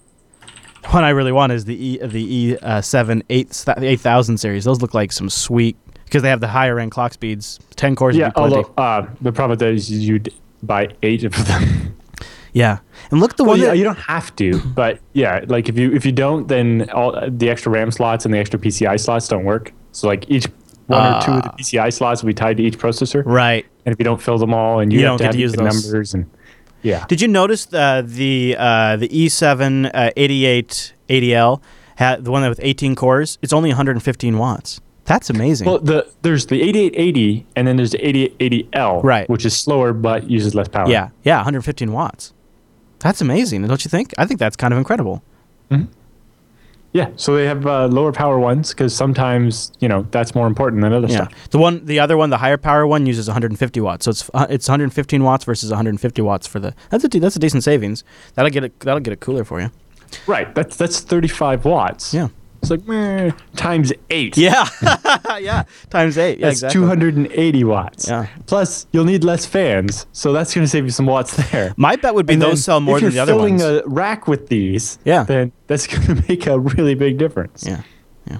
The one I really want is the E the E uh, seven eight the eight thousand series. Those look like some sweet because they have the higher end clock speeds. Ten cores would Yeah, although uh, the problem with that is you'd buy eight of them. yeah, and look at the well, one yeah, that you don't have to, but yeah, like if you if you don't, then all the extra RAM slots and the extra PCI slots don't work. So like each one or two of the PCI slots will be tied to each processor, right. and if you don't fill them all, and you, You have don't get to, use the numbers and yeah, Did you notice uh, the uh, the E7 uh, 88 80L had the one that with 18 cores? It's only 115 watts. That's amazing. Well, the there's the 8880 and then there's the 8880L, Right. which is slower but uses less power. yeah, yeah, 115 watts. That's amazing, don't you think? I think that's kind of incredible. Yeah. So they have uh, lower power ones because sometimes you know that's more important than other Yeah. stuff. The one, the other one, the higher power one uses 150 watts. So it's uh, it's 115 watts versus 150 watts for the. That's a de- that's a decent savings. That'll get it. That'll get it cooler for you. Right. That's that's 35 watts. Yeah. It's like meh, times eight. Yeah. yeah. Times eight. Yeah. That's exactly. 280 watts. Yeah. Plus, you'll need less fans, so that's going to save you some watts there. My bet would be And those sell more than the other ones. if you're filling a rack with these, Yeah. then that's going to make a really big difference. yeah. Yeah.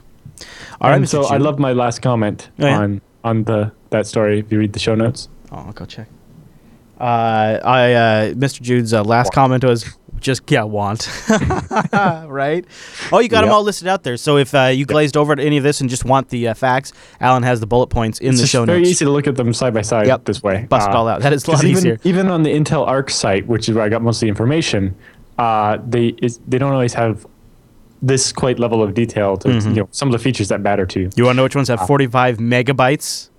All right. and Mr. so I love my last comment Oh, yeah. on on the that story. If you read the show notes, Oh, I'll go check. Uh, I uh, Mr. Jude's uh, last comment was just yeah want right. Oh, you got them all listed out there. So if uh, you glazed over to any of this and just want the uh, facts, Allan has the bullet points in it's the just show very notes. easy to look at them side by side Yep. this way. Bust it Uh, all out. That is a lot 'cause even, easier. Even on the Intel ARK site, which is where I got most of the information, uh, they is, they don't always have this quite level of detail to Mm-hmm. you know some of the features that matter to you. You want to know which ones have 45 megabytes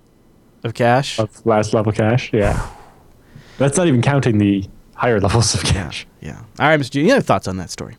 of cache? Of last level cache, yeah. That's not even counting the higher levels of cache. Yeah. All right, Mr. Jude, you have thoughts on that story?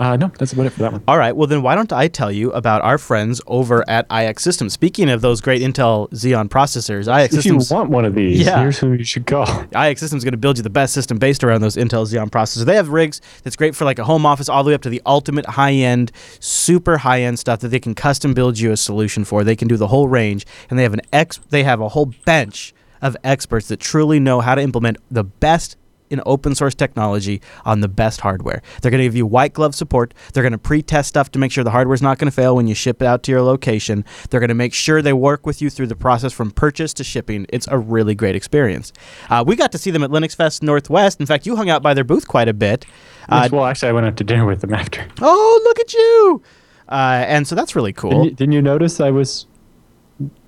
Uh, no, that's about it for that one. All right. Well, then why don't I tell you about our friends over at iXsystems? Speaking of those great Intel Xeon processors, IX If Systems. you want one of these, Yeah. here's who you should call. iXsystems is going to build you the best system based around those Intel Xeon processors. They have rigs that's great for like a home office, all the way up to the ultimate high end, super high end stuff that they can custom build you a solution for. They can do the whole range, and they have an ex. They have a whole bench of experts that truly know how to implement the best in open source technology on the best hardware. They're going to give you white glove support. They're going to pre-test stuff to make sure the hardware's not going to fail when you ship it out to your location. They're going to make sure they work with you through the process from purchase to shipping. It's a really great experience. Uh, we got to see them at LinuxFest Northwest. In fact, you hung out by their booth quite a bit. Uh, well, actually, I went out to dinner with them after. oh, look at you! Uh, and so that's really cool. Didn't you, didn't you notice I was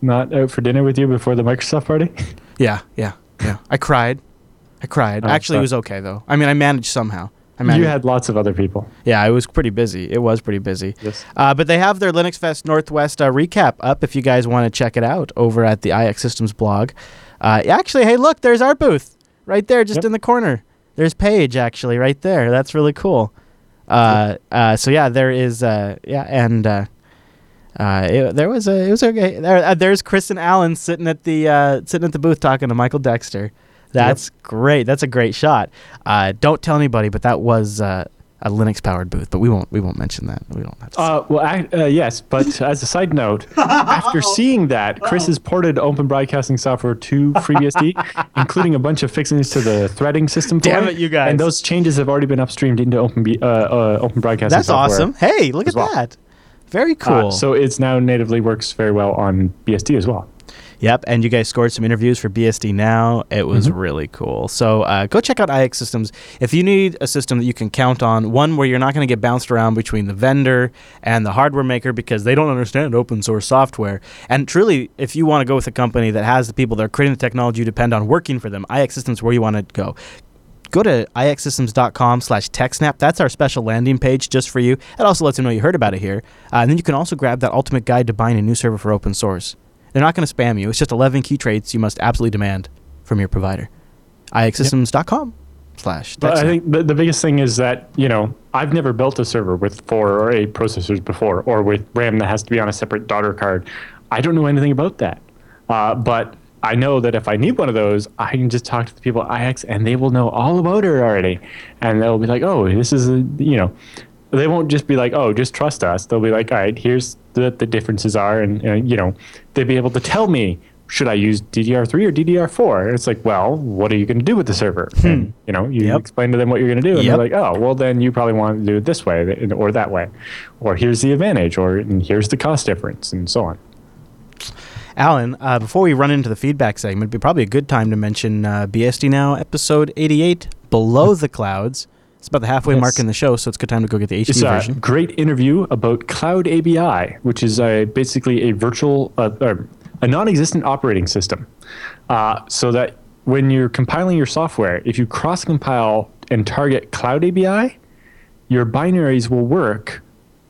not out for dinner with you before the Microsoft party? yeah, yeah, yeah. I cried. I cried. Oh, Actually, it was okay though. I mean, I managed somehow. I managed. You had lots of other people. Yeah, it was pretty busy. It was pretty busy. Yes. Uh, but they have their LinuxFest Northwest uh, recap up if you guys want to check it out over at the iXsystems blog. Uh, actually, hey, look, there's our booth right there, just Yep. in the corner. There's Paige actually right there. That's really cool. Uh, uh, so yeah, there is. Uh, yeah, and uh, uh, it, there was a. It was okay. There, uh, there's Chris and Allan sitting at the uh, sitting at the booth talking to Michael Dexter. That's great. That's a great shot. Uh, don't tell anybody, but that was uh, a Linux powered booth. But we won't. We won't mention that. We don't have to. Uh, well, I, uh, yes, but as a side note, after seeing that, Chris has ported Open Broadcasting software to FreeBSD, including a bunch of fixings to the threading system. for Damn it, you guys. And those changes have already been upstreamed into Open, B, uh, uh, Open Broadcasting That's software. awesome. Hey, look at well. that. Very Uh, cool. so it's now natively works very well on BSD as well. Yep, and you guys scored some interviews for BSD Now. It was really cool. So uh, go check out iXsystems. If you need a system that you can count on, one where you're not going to get bounced around between the vendor and the hardware maker because they don't understand open source software. And truly, if you want to go with a company that has the people that are creating the technology you depend on working for them, iXsystems is where you want to go. Go to ixsystems.com slash techsnap. That's our special landing page just for you. It also lets them know you heard about it here. Uh, and then you can also grab that ultimate guide to buying a new server for open source. They're not going to spam you. It's just 11 key traits you must absolutely demand from your provider. ixsystems.com slash But I think the, the biggest thing is that, you know, I've never built a server with four or eight processors before, or with RAM that has to be on a separate daughter card. I don't know anything about that. Uh, but I know that if I need one of those, I can just talk to the people at IX and they will know all about it already. And they'll be like, oh, this is, a, you know, they won't just be like, oh, just trust us. They'll be like, all right, here's the, the differences are. And, uh, you know, they'll be able to tell me, should I use DDR3 or DDR4? And it's like, well, what are you going to do with the server? And, you know, you Yep. explain to them what you're going to do. And Yep. they're like, oh, well, then you probably want to do it this way or that way. Or here's the advantage, or and here's the cost difference, and so on. Allan, uh, before we run into the feedback segment, it'd be probably a good time to mention uh, BSD Now episode 88, Below the Clouds. It's about the halfway Yes. mark in the show, so it's a good time to go get the HD It's a version. great interview about CloudABI, which is a, basically a virtual, uh, uh, a non-existent operating system. Uh, so that when you're compiling your software, if you cross-compile and target CloudABI, your binaries will work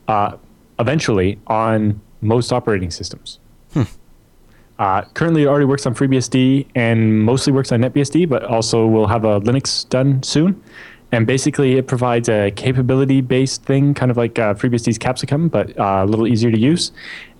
uh, eventually on most operating systems. Uh, currently, it already works on FreeBSD and mostly works on NetBSD, but also will have a Linux done soon. And basically, it provides a capability-based thing, kind of like uh, FreeBSD's Capsicum, but uh, a little easier to use.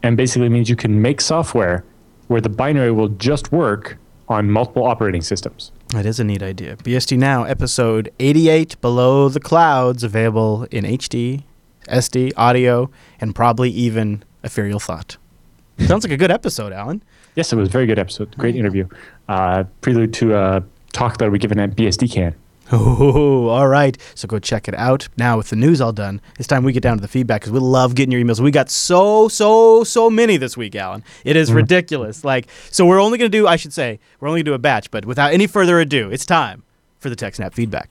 And basically means you can make software where the binary will just work on multiple operating systems. That is a neat idea. BSD Now, episode 88, Below the Clouds, available in HD, SD, audio, and probably even ethereal thought. Sounds like a good episode, Allan. Yes, it was a very good episode. Great interview. Uh, prelude to a talk that we given at BSDCan. Oh, all right. So go check it out. Now, with the news all done, it's time we get down to the feedback because we love getting your emails. We got so, so, so many this week, Allan. It is mm-hmm. ridiculous. Like, so we're only going to do, I should say, we're only going to do a batch, but without any further ado, it's time for the TechSnap feedback.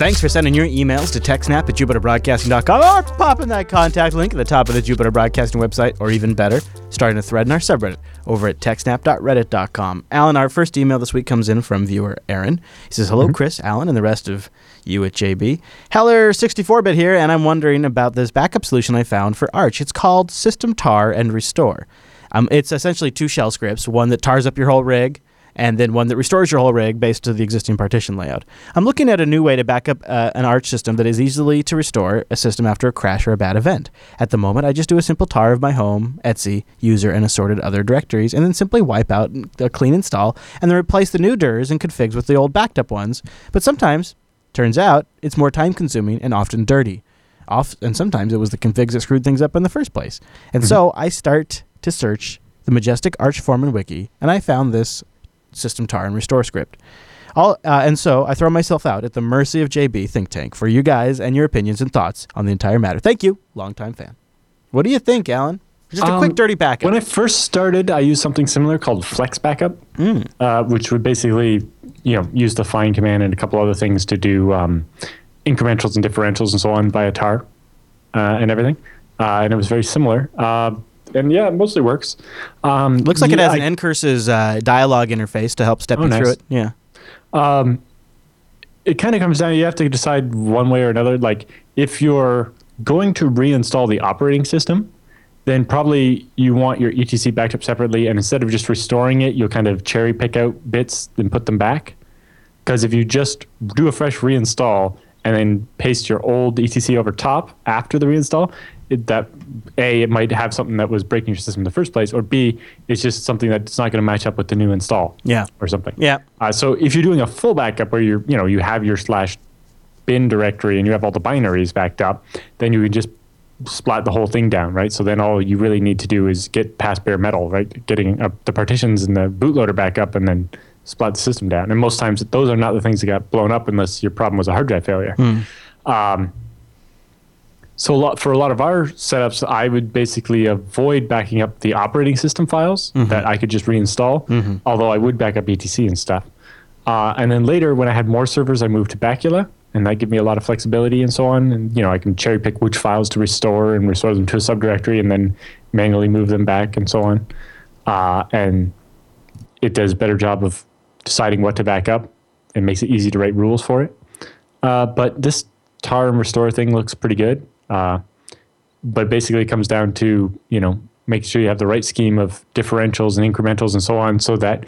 Thanks for sending your emails to techsnap at jupiterbroadcasting.com or popping that contact link at the top of the Jupiter Broadcasting website, or even better, starting a thread in our subreddit over at techsnap.reddit.com. Allan, our first email this week comes in from viewer Aaron. He says, Hello, Chris, Allan, and the rest of you at JB. Heller 64 bit here, and I'm wondering about this backup solution I found for Arch. It's called System Tar and Restore. Um, it's essentially two shell scripts: one that tars up your whole rig, and then one that restores your whole rig based to the existing partition layout. I'm looking at a new way to back up uh, an Arch system that is easily to restore a system after a crash or a bad event. At the moment, I just do a simple tar of my home, etc, user, and assorted other directories, and then simply wipe out a clean install, and then replace the new DIRs and configs with the old backed up ones. But sometimes, turns out, it's more time consuming and often dirty. Off, and sometimes it was the configs that screwed things up in the first place. And so I start to search the Majestic Arch Foreman wiki, and I found this system tar and restore script. All, uh, and so I throw myself out at the mercy of JB Think Tank for you guys and your opinions and thoughts on the entire matter. Thank you, longtime fan. What do you think, Allan? Just a quick Um, dirty backup. When I first started, I used something similar called Flex Backup, uh, which would basically, you know, use the find command and a couple other things to do um, incrementals and differentials and so on via tar uh, and everything. Uh, and it was very similar. And yeah, it mostly works. Um, Looks like it has I- an ncurses uh, dialogue interface to help step Oh, you through it. Yeah. it kind of comes down you have to decide one way or another like if you're going to reinstall the operating system then probably you want your etc backed up separately and instead of just restoring it you'll kind of cherry pick out bits and put them back because if you just do a fresh reinstall and then paste your old etc over top after the reinstall it, that a it might have something that was breaking your system in the first place or b it's just something that's not going to match up with the new install Yeah. or something Yeah. uh, so if you're doing a full backup where you're, you know, you have your slash bin directory and you have all the binaries backed up, then you can just splat the whole thing down, right? So then all you really need to do is get past bare metal, right? Getting uh, the partitions and the bootloader back up and then splat the system down. And most times those are not the things that got blown up unless your problem was a hard drive failure. Um, so a lot, for a lot of our setups, I would basically avoid backing up the operating system files that I could just reinstall, although I would back up etc and stuff. Uh, and then later, when I had more servers, I moved to Bacula, and that gave me a lot of flexibility and so on. And you know, I can cherry pick which files to restore and restore them to a subdirectory, and then manually move them back and so on. Uh, and it does a better job of deciding what to back up. It makes it easy to write rules for it. Uh, but this tar and restore thing looks pretty good. Uh, but basically, it comes down to you know making sure you have the right scheme of differentials and incrementals and so on, so that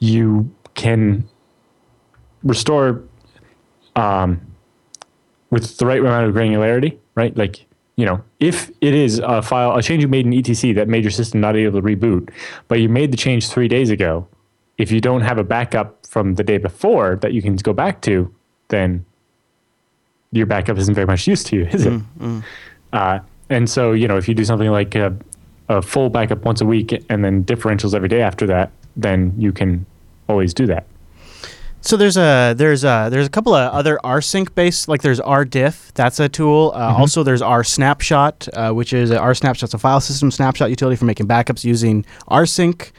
you can restore um, with the right amount of granularity, right? Like, you know, if it is a file, a change you made in etc that made your system not able to reboot, but you made the change three days ago, if you don't have a backup from the day before that you can go back to, then your backup isn't very much use to you, is it? Uh, and so, you know, if you do something like a, a full backup once a week and then differentials every day after that, then you can always do that. So there's a there's a there's a couple of other rsync based like there's rdiff that's a tool. Uh, Mm-hmm. Also there's rsnapshot uh, which is a rsnapshot's a file system snapshot utility for making backups using rsync.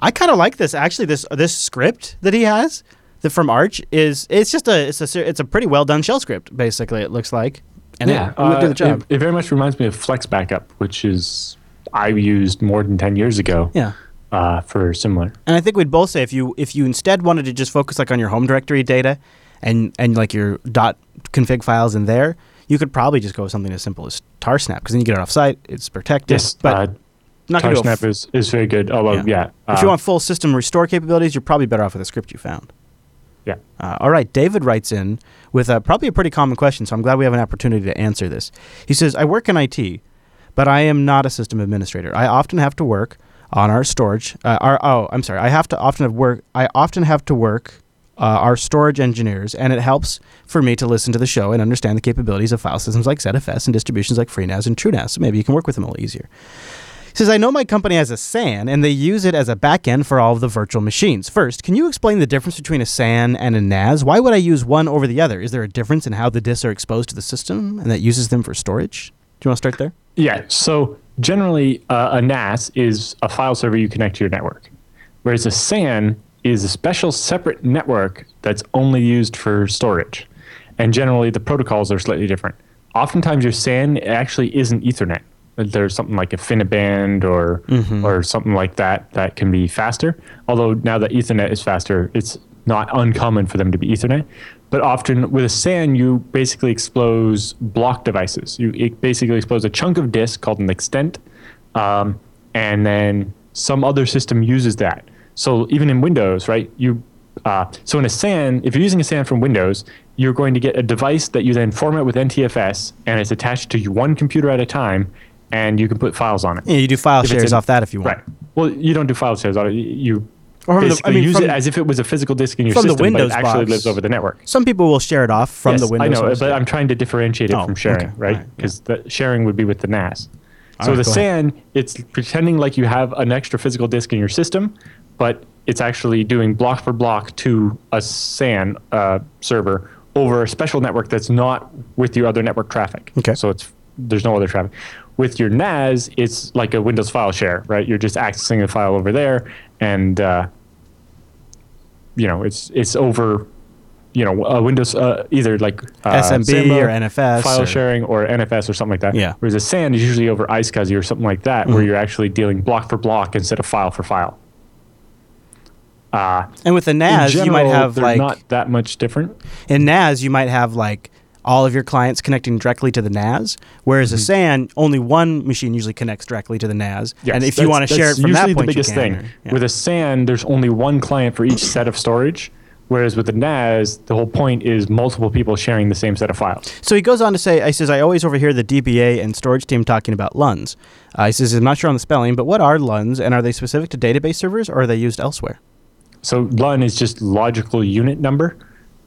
I kind of like this actually. This this script that he has the, from Arch is it's just a it's a it's a pretty well done shell script basically. It looks like and yeah, it, it would do uh. It, it very much reminds me of Flex Backup, which is I used more than ten years ago. yeah. Uh, for similar. And I think we'd both say if you if you instead wanted to just focus like on your home directory data and and like your dot config files in there, you could probably just go with something as simple as tarsnap because then you get it off site, it's protected. Yes, but uh, not gonna go Tarsnap f- is, is very good. Although, Yeah. yeah, if you uh, want full system restore capabilities, you're probably better off with a script you found. Yeah. Uh, all right, David writes in with a, probably a pretty common question, so I'm glad we have an opportunity to answer this. He says, I work in IT, but I am not a system administrator. I often have to work on our storage. Uh, our, oh, I'm sorry. I have to often have work. I often have to work uh, our storage engineers, and it helps for me to listen to the show and understand the capabilities of file systems like ZFS and distributions like FreeNAS and TrueNAS. So maybe you can work with them a little easier. Says, I know my company has a SAN and they use it as a backend for all of the virtual machines. First, can you explain the difference between a SAN and a NAS? Why would I use one over the other? Is there a difference in how the disks are exposed to the system and that uses them for storage? Do you want to start there? Yeah. So generally, uh, a NAS is a file server you connect to your network, whereas a SAN is a special separate network that's only used for storage. And generally, the protocols are slightly different. Oftentimes, your SAN actually isn't Ethernet. There's something like InfiniBand or or something like that that can be faster. Although now that Ethernet is faster, it's not uncommon for them to be Ethernet. But often with a SAN, you basically expose block devices. You it basically expose a chunk of disk called an extent, um, and then some other system uses that. So even in Windows, right? You uh, so in a SAN, if you're using a SAN from Windows, you're going to get a device that you then format with NTFS, and it's attached to one computer at a time, and you can put files on it. Yeah, you do file If shares in- off that if you want. Right. Well, you don't do file shares on it. You Or the- I mean, use it as if it was a physical disk in your from the system, Windows but it actually box. lives over the network. Some people will share it off from Yes, the Windows. I know, but I'm trying to differentiate it Oh, from sharing, okay. right? Because the sharing would be with the NAS. So Alright, the go ahead. SAN, it's pretending like you have an extra physical disk in your system, but it's actually doing block for block to a SAN uh, server over a special network that's not with your other network traffic. Okay. So it's there's no other traffic. With your NAS, it's like a Windows file share, right? You're just accessing a file over there, and uh, you know it's it's over you know a Windows uh, either like uh, SMB or NFS file or- sharing or NFS or something like that. Yeah. Whereas a SAN is usually over iSCSI or something like that, Mm-hmm. where you're actually dealing block for block instead of file for file. Uh, and with in NAS, you might general, have they're like not that much different. in NAS, you might have like all of your clients connecting directly to the NAS, whereas a SAN, only one machine usually connects directly to the NAS. Mm-hmm. Yes, and if you want to share it from that point, the biggest you can. thing. or- yeah. With a SAN, there's only one client for each set of storage. Whereas with the NAS, the whole point is multiple people sharing the same set of files. So he goes on to say, he says, I always overhear the DBA and storage team talking about LUNs. Uh, he says, I'm not sure on the spelling, but what are LUNs and are they specific to database servers or are they used elsewhere? So LUN is just logical unit number,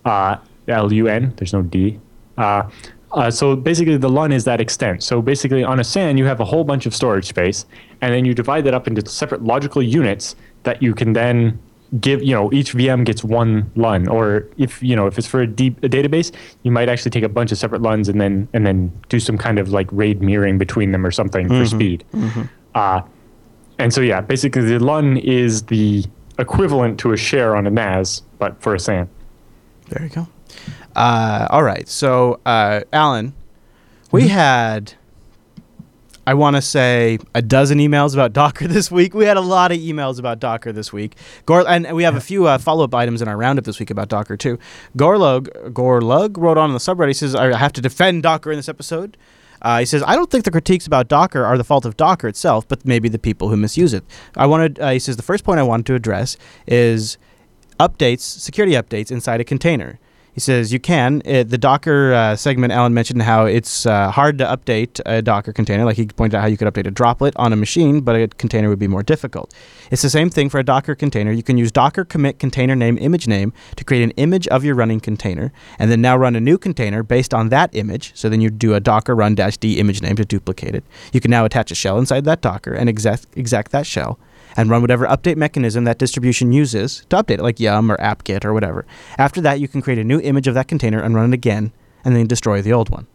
uh, L-U-N. There's no D. Uh, uh, so basically, the LUN is that extent. So basically, on a SAN, you have a whole bunch of storage space, and then you divide that up into separate logical units that you can then give. You know, each VM gets one LUN, or if you know if it's for a, deep, a database, you might actually take a bunch of separate LUNs and then and then do some kind of like RAID mirroring between them or something for speed. Uh, and so yeah, basically the LUN is the equivalent to a share on a NAS, but for a SAN. There you go. Uh, all right. So, uh, Allan, we Mm-hmm. had, I want to say, a dozen emails about Docker this week. We had a lot of emails about Docker this week. Gor- and we have a few uh, follow up items in our roundup this week about Docker, too. Gorlug, Gorlug wrote on the subreddit, he says, I have to defend Docker in this episode. Uh, he says, I don't think the critiques about Docker are the fault of Docker itself, but maybe the people who misuse it. I wanted, uh, he says, the first point I wanted to address is updates, security updates inside a container. He says you can. Uh, the Docker uh, segment, Allan mentioned how it's uh, hard to update a Docker container. Like he pointed out how you could update a droplet on a machine, but a container would be more difficult. It's the same thing for a Docker container. You can use Docker commit container name image name to create an image of your running container, and then now run a new container based on that image. So then you do a Docker run dash d image name to duplicate it. You can now attach a shell inside that Docker and exec, exec that shell and run whatever update mechanism that distribution uses to update it, like Yum or apt-get or whatever. After that, you can create a new image of that container and run it again, and then destroy the old one.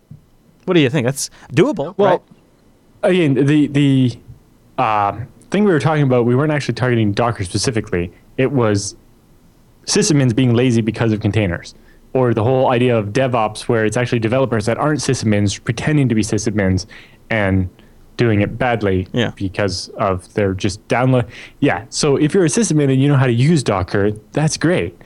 What do you think? That's doable, Well, right? again, the the uh, thing we were talking about, we weren't actually targeting Docker specifically. It was sysadmins being lazy because of containers, or the whole idea of DevOps, where it's actually developers that aren't sysadmins pretending to be sysadmins and doing it badly Yeah. because of their just download. Yeah. So if you're a sysadmin and you know how to use Docker, that's great.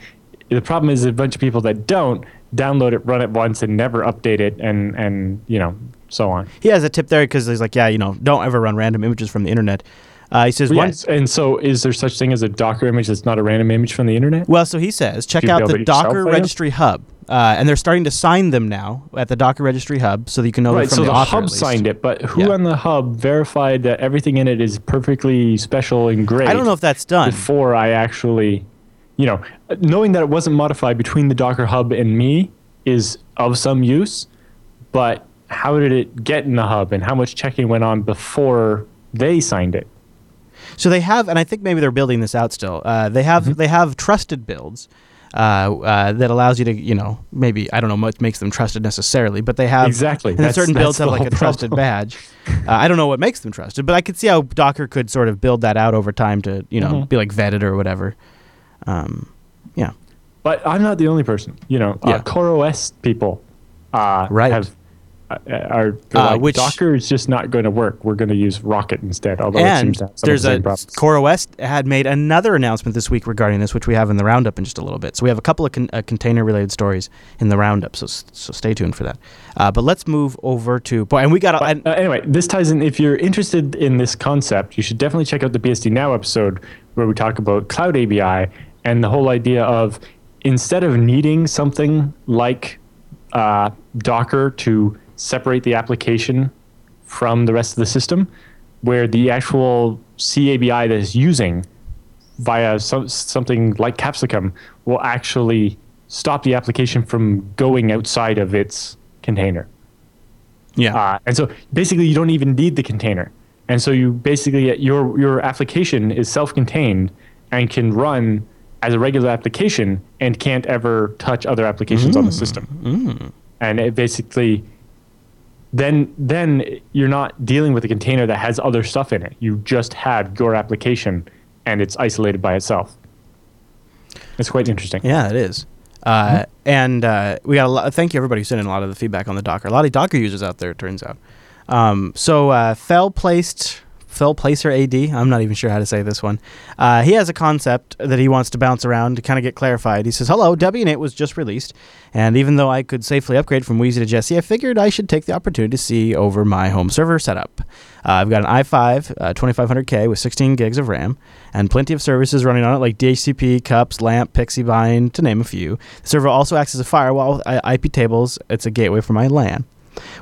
The problem is a bunch of people that don't download it, run it once, and never update it, and and you know so on. He has a tip there because he's like, yeah, you know, don't ever run random images from the internet. Uh, he says, Yes. And so, is there such thing as a Docker image that's not a random image from the internet? Well, so he says, check out the Docker Registry Hub. Uh, and they're starting to sign them now at the Docker Registry Hub so that you can know right. from So the, the, author. hub signed it, but who Yeah. on the hub verified that everything in it is perfectly special and great? I don't know if that's done. before I actually, you know, knowing that it wasn't modified between the Docker hub and me is of some use, but how did it get in the hub and how much checking went on before they signed it? So they have, and I think maybe they're building this out still. Uh, they have Mm-hmm. they have trusted builds uh, uh, that allows you to, you know, maybe I don't know what makes them trusted necessarily, but they have Exactly. And That's- certain that's builds have like a whole trusted badge. Uh, I don't know what makes them trusted, but I could see how Docker could sort of build that out over time to, you know, Mhm. be like vetted or whatever. Um, yeah. But I'm not the only person. You know, Yeah. uh, CoreOS people uh, Right. have are Uh, like, which- Docker is just not going to work. We're going to use Rocket instead. Although it and there's the a problems. CoreOS had made another announcement this week regarding this, which we have in the roundup in just a little bit. So we have a couple of con- uh, container-related stories in the roundup. So so stay tuned for that. Uh, but let's move over to boy, and we got and, Uh, anyway, this ties in. If you're interested in this concept, you should definitely check out the BSD Now episode where we talk about CloudABI and the whole idea of instead of needing something like uh, Docker to separate the application from the rest of the system, where the actual CABI that is using via some, something like Capsicum will actually stop the application from going outside of its container. yeah, Uh, and so basically, you don't even need the container. And so you basically your your application is self-contained and can run as a regular application and can't ever touch other applications on the system. And it basically then then you're not dealing with a container that has other stuff in it. You just have your application and it's isolated by itself. It's quite interesting. yeah, it is. Uh, And uh, we got a lot. Thank you everybody who sent in a lot of the feedback on the Docker. A lot of Docker users out there, it turns out. Um, so uh, fell placed. Phil Placer AD, I'm not even sure how to say this one. Uh, he has a concept that he wants to bounce around to kind of get clarified. He says, Hello, Debian 8 was just released, and even though I could safely upgrade from Wheezy to Jessie, I figured I should take the opportunity to see over my home server setup. Uh, I've got an i5 uh, 2500K with 16 gigs of RAM and plenty of services running on it like DHCP, Cups, LAMP, Pixiebind, to name a few. The server also acts as a firewall with IP tables. It's a gateway for my LAN.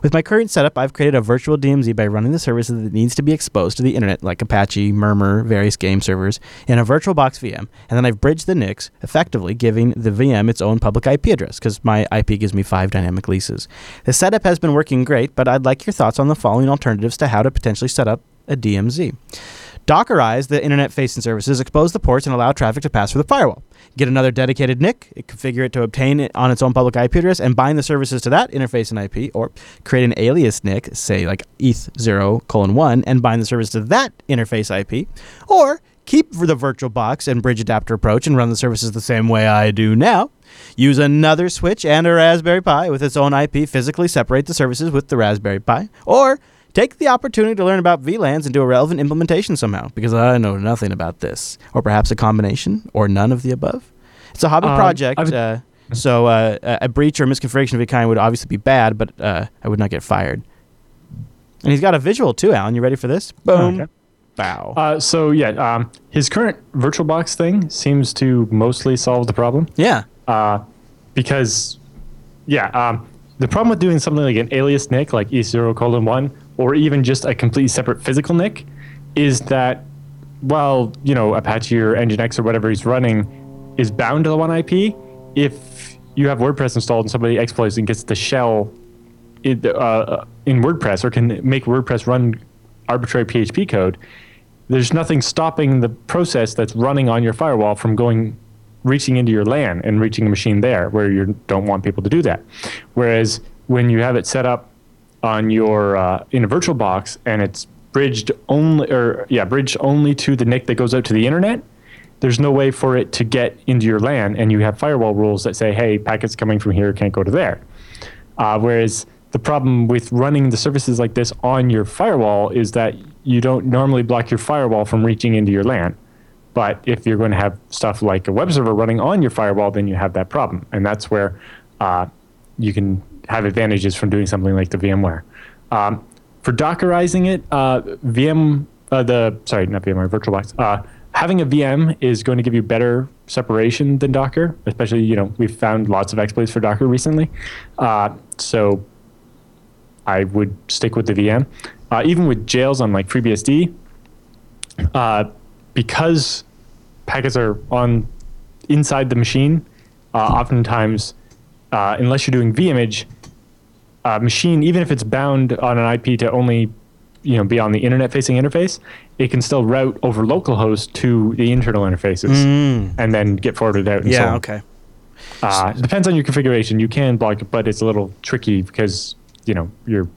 With my current setup, I've created a virtual DMZ by running the services that needs to be exposed to the internet, like Apache, Murmur, various game servers, in a VirtualBox VM, and then I've bridged the NICs, effectively giving the VM its own public IP address, because my IP gives me five dynamic leases. The setup has been working great, but I'd like your thoughts on the following alternatives to how to potentially set up a DMZ. Dockerize the internet facing services, expose the ports, and allow traffic to pass through the firewall. Get another dedicated NIC, configure it to obtain it on its own public IP address, and bind the services to that interface and IP, or create an alias NIC, say like ETH0 colon 1, and bind the service to that interface IP, or keep the VirtualBox and bridge adapter approach and run the services the same way I do now. Use another switch and a Raspberry Pi with its own IP, physically separate the services with the Raspberry Pi, or Take the opportunity to learn about VLANs and do a relevant implementation somehow, because I know nothing about this. Or perhaps a combination, or none of the above. It's a hobby Um, project, uh, so uh, a a breach or misconfiguration of any kind would obviously be bad, but uh, I would not get fired. And he's got a visual too, Allan. You ready for this? Boom. Okay. Bow. Uh, so yeah, um, his current VirtualBox thing seems to mostly solve the problem. yeah. uh, because yeah, um, the problem with doing something like an alias nick like e0 colon 1 or even just a completely separate physical NIC, is that while you know apache or nginx or whatever he's running is bound to the one ip if you have wordpress installed and somebody exploits and gets the shell in, uh, in wordpress or can make wordpress run arbitrary php code there's nothing stopping the process that's running on your firewall from going reaching into your LAN and reaching a machine there where you don't want people to do that. Whereas when you have it set up on your uh, in a VirtualBox and it's bridged only or yeah bridged only to the NIC that goes out to the internet, there's no way for it to get into your LAN, and you have firewall rules that say, hey, packets coming from here can't go to there. Uh, whereas the problem with running the services like this on your firewall is that you don't normally block your firewall from reaching into your LAN. But if you're going to have stuff like a web server running on your firewall, then you have that problem. And that's where uh, you can have advantages from doing something like the VMware. Um, for Dockerizing it, uh, VM, uh, the sorry, not VMware, VirtualBox. Uh, having a VM is going to give you better separation than Docker. Especially, you know, we've found lots of exploits for Docker recently. Uh, so I would stick with the VM. Uh, even with jails on like FreeBSD, uh, because packets are on inside the machine, uh, oftentimes, uh, unless you're doing vimage, uh, machine, even if it's bound on an IP to only you know be on the internet facing interface, it can still route over localhost to the internal interfaces and then get forwarded out. And so Mm. Yeah. on. Okay. Uh, depends on your configuration. You can block it, but it's a little tricky because you know you're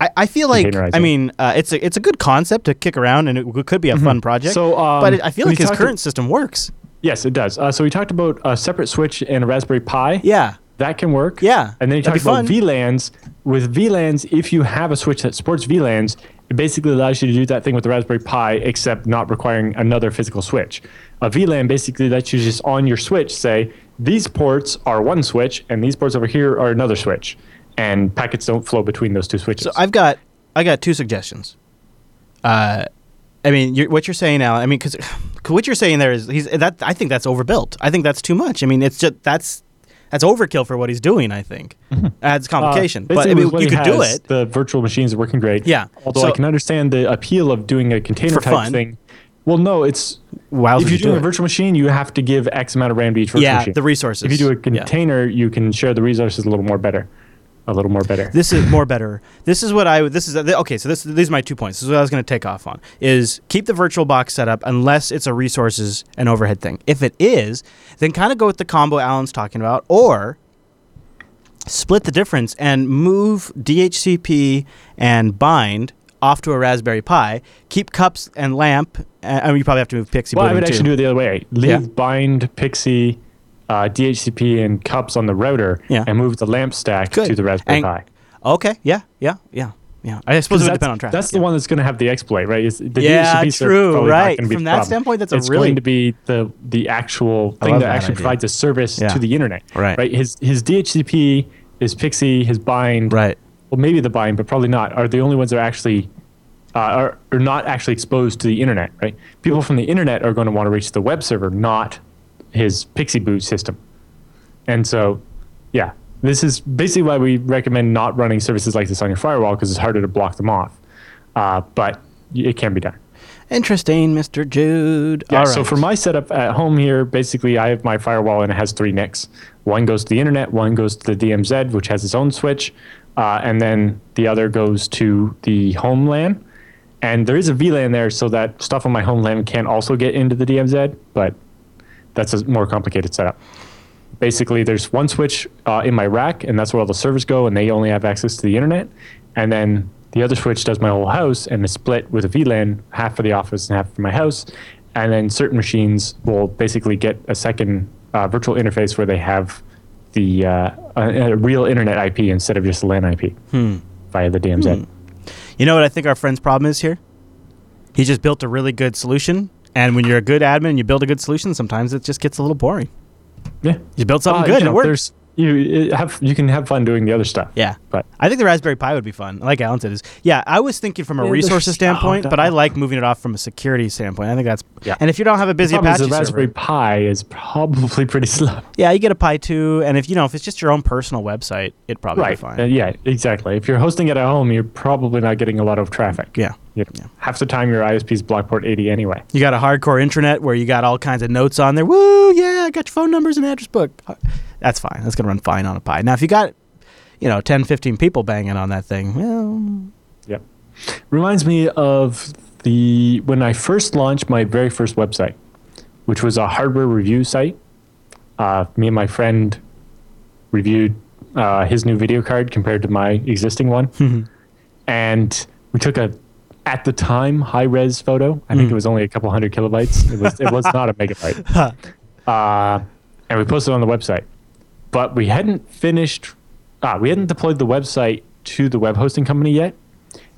I, I feel like I mean uh, it's a it's a good concept to kick around and it could be a fun project. So, um, but it, I feel like his current system works. yes, it does. Uh, so we talked about a separate switch and a Raspberry Pi. Yeah. That can work. Yeah, And then you talk about fun. VLANs. With VLANs, if you have a switch that supports VLANs, it basically allows you to do that thing with the Raspberry Pi, except not requiring another physical switch. A VLAN basically lets you just on your switch say, these ports are one switch, and these ports over here are another switch. And packets don't flow between those two switches. So I've got I got two suggestions. Uh, I mean, you're, what you're saying now. I mean, because what you're saying there is he's that. I think that's overbuilt. I think that's too much. I mean, it's just that's that's overkill for what he's doing. I think adds complication. Uh, but I mean, you could do it. The virtual machines are working great. Yeah. Although So- I can understand the appeal of doing a container type fun. thing. Well, no, it's Wow, if you're doing a virtual machine, you have to give X amount of RAM to each virtual Yeah, machine. the resources. If you do a Yeah. container, you can share the resources a little more better, a little more better. This is more better. This is what I would. This is okay. So this these are my two points. This is what I was going to take off on. Is keep the VirtualBox set up unless it's a resources and overhead thing. If it is, then kind of go with the combo Allan's talking about, or split the difference and move DHCP and bind off to a Raspberry Pi. Keep cups and lamp. Uh, I mean, you probably have to move Pixie. well, I would too. actually do it the other way. Leave Yeah. bind Pixie, uh, DHCP, and cups on the router, Yeah. and move the lamp stack Good. to the Raspberry And- Pi. Okay. Yeah. Yeah. Yeah. Yeah. I suppose it would depend on traffic. That's yeah. the one that's going to have the exploit, right? Is the Yeah, DHCP true, right. From that problem. standpoint, that's a it's really- going to be the the actual thing that, that actually idea. provides a service Yeah. to the internet. Right. Right. His his DHCP, his Pixie, his bind, Right. well, maybe the bind, but probably not, are the only ones that are actually uh, are, are not actually exposed to the internet, right? People from the internet are going to want to reach the web server, not his PXE boot system. And so, yeah, this is basically why we recommend not running services like this on your firewall because it's harder to block them off. Uh, but it can be done. Interesting, Mr. Jude. Yeah, so for my setup at home here, basically I have my firewall and it has three NICs. One goes to the internet, one goes to the DMZ, which has its own switch, uh, and then the other goes to the home LAN. And there is a VLAN there so that stuff on my home LAN can also get into the DMZ, but that's a more complicated setup. Basically, there's one switch uh, in my rack, and that's where all the servers go, and they only have access to the internet. And then the other switch does my whole house, and is split with a VLAN, half for the office and half for my house. And then certain machines will basically get a second uh, virtual interface where they have the uh, a, a real internet IP instead of just a LAN IP via the DMZ. You know what I think our friend's problem is here? He just built a really good solution, and when you're a good admin and you build a good solution, sometimes it just gets a little boring. Yeah, You build something Uh, good you and it works. there's- You have you can have fun doing the other stuff. Yeah. but I think the Raspberry Pi would be fun. Like Allan said, is yeah. I was thinking from a resources standpoint, but I like moving it off from a security standpoint. I think that's Yeah. And if you don't have a busy problem is the Raspberry server, Pi is probably pretty slow. yeah, you get a Pi two, and if you know if it's just your own personal website, it'd probably be Right. fine. Uh, yeah, exactly. If you're hosting it at home, you're probably not getting a lot of traffic. yeah. You know, Half the time your ISP is block port 80 anyway. You got a hardcore intranet where you got all kinds of notes on there. Woo, yeah, I got your phone numbers and address book. That's fine. That's going to run fine on a Pi. Now, if you got, you know, 10, 15 people banging on that thing, well, Yep. Reminds me of the when I first launched my very first website, which was a hardware review site. Uh, me and my friend reviewed uh, his new video card compared to my existing one, and we took a at the time high res photo. I think it was only a couple hundred kilobytes. It was it was not a megabyte. uh, and we posted it on the website, but we hadn't finished. Ah, we hadn't deployed the website to the web hosting company yet.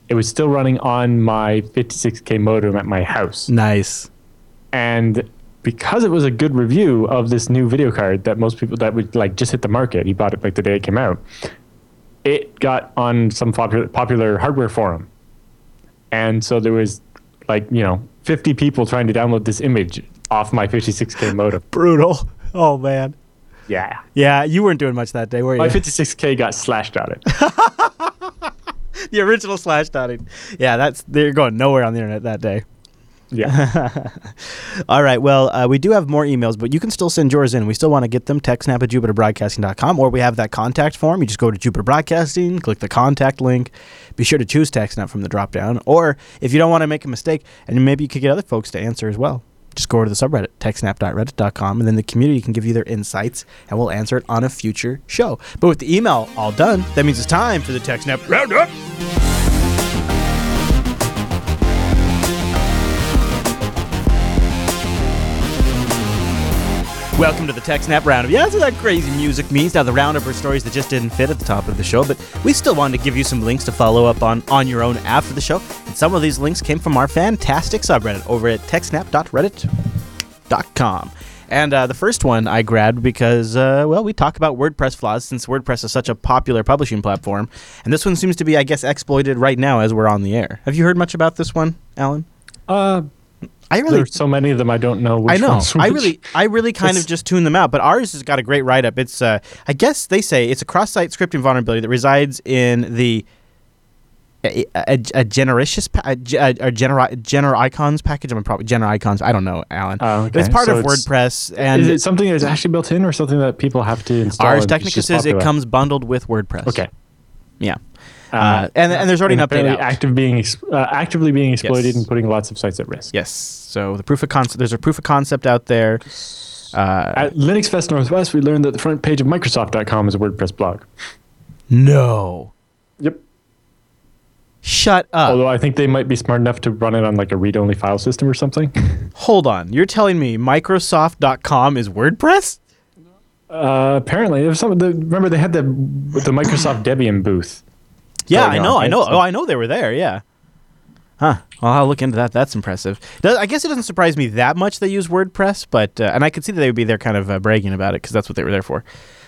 It was still running on my 56k modem at my house, nice. and because it was a good review of this new video card that most people that would like just hit the market. He bought it like the day it came out. It got on some popular popular hardware forum, and so there was like you know 50 people trying to download this image off my 56k modem. Brutal. Oh, man. Yeah, Yeah, you weren't doing much that day, were you? my 56k got slashed on it. the original slash dotting. Yeah, that's, they're going nowhere on the internet that day. Yeah. All right. Well, uh, we do have more emails, but you can still send yours in. We still want to get them. TechSnap at jupiterbroadcasting.com, or we have that contact form. You just go to Jupiter Broadcasting, click the contact link. Be sure to choose TechSnap from the drop down. Or if you don't want to make a mistake, and maybe you could get other folks to answer as well, just go over to the subreddit, techsnap.reddit.com, and then the community can give you their insights, and we'll answer it on a future show. But with the email all done, that means it's time for the TechSnap Roundup. Welcome to the TechSnap Roundup. Yeah, that's what that crazy music means. Now, the Roundup are stories that just didn't fit at the top of the show, but we still wanted to give you some links to follow up on on your own after the show. And some of these links came from our fantastic subreddit over at techsnap.reddit.com. And uh, the first one I grabbed because, uh, well, we talk about WordPress flaws since WordPress is such a popular publishing platform. And this one seems to be, I guess, exploited right now as we're on the air. Have you heard much about this one, Allan? Uh, I really there's so many of them. I don't know. Which I know. one's I really, I really kind It's- of just tune them out. But Ars has got a great write up. It's, uh, I guess they say it's a cross-site scripting vulnerability that resides in the a, a, a genericious pa- a, a, a gener, Genericons package. I'm probably Genericons. I don't know, Allan. Oh, But It's part So of it's- WordPress, and is it something that's actually built in, or something that people have to install? Ars Technica says it comes bundled with WordPress. Okay. Yeah. Uh, and and there's already an update out. active being uh, actively being exploited Yes. and putting lots of sites at risk. yes. So the proof of concept. There's a proof of concept out there. Uh, At LinuxFest Northwest, we learned that the front page of Microsoft.com is a WordPress blog. no. Yep. Shut up. Although I think they might be smart enough to run it on like a read-only file system or something. Hold on. You're telling me Microsoft.com is WordPress? Uh, apparently, there's some. The, remember, they had the the Microsoft Debian booth. Yeah, going I on, know. I know. So- Oh, I know they were there. Yeah. Huh. Well, I'll look into that. That's impressive. Does, I guess it doesn't surprise me that much they use WordPress, but uh, and I could see that they would be there, kind of uh, bragging about it because that's what they were there for.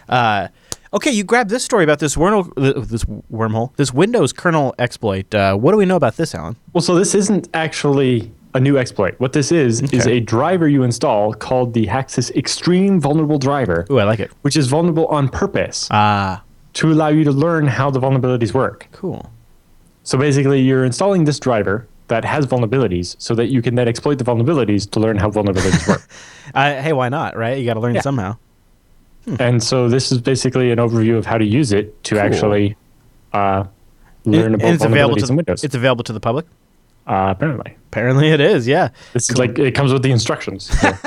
Uh, okay, you grabbed this story about this wormhole, this wormhole, this Windows kernel exploit. Uh, what do we know about this, Allan? Well, so this isn't actually a new exploit. What this is is a driver you install called the HackSys Extreme Vulnerable Driver, Ooh, I like it. which is vulnerable on purpose Ah, to allow you to learn how the vulnerabilities work. cool. So basically, you're installing this driver that has vulnerabilities so that you can then exploit the vulnerabilities to learn how vulnerabilities work. Uh, hey, why not? Right? You got to learn Yeah. somehow. And so this is basically an overview of how to use it to Cool. actually uh, learn And about it's available vulnerabilities to in Windows. It's available to the public. uh, apparently, Apparently, it is. Yeah. this is like it comes with the instructions. So-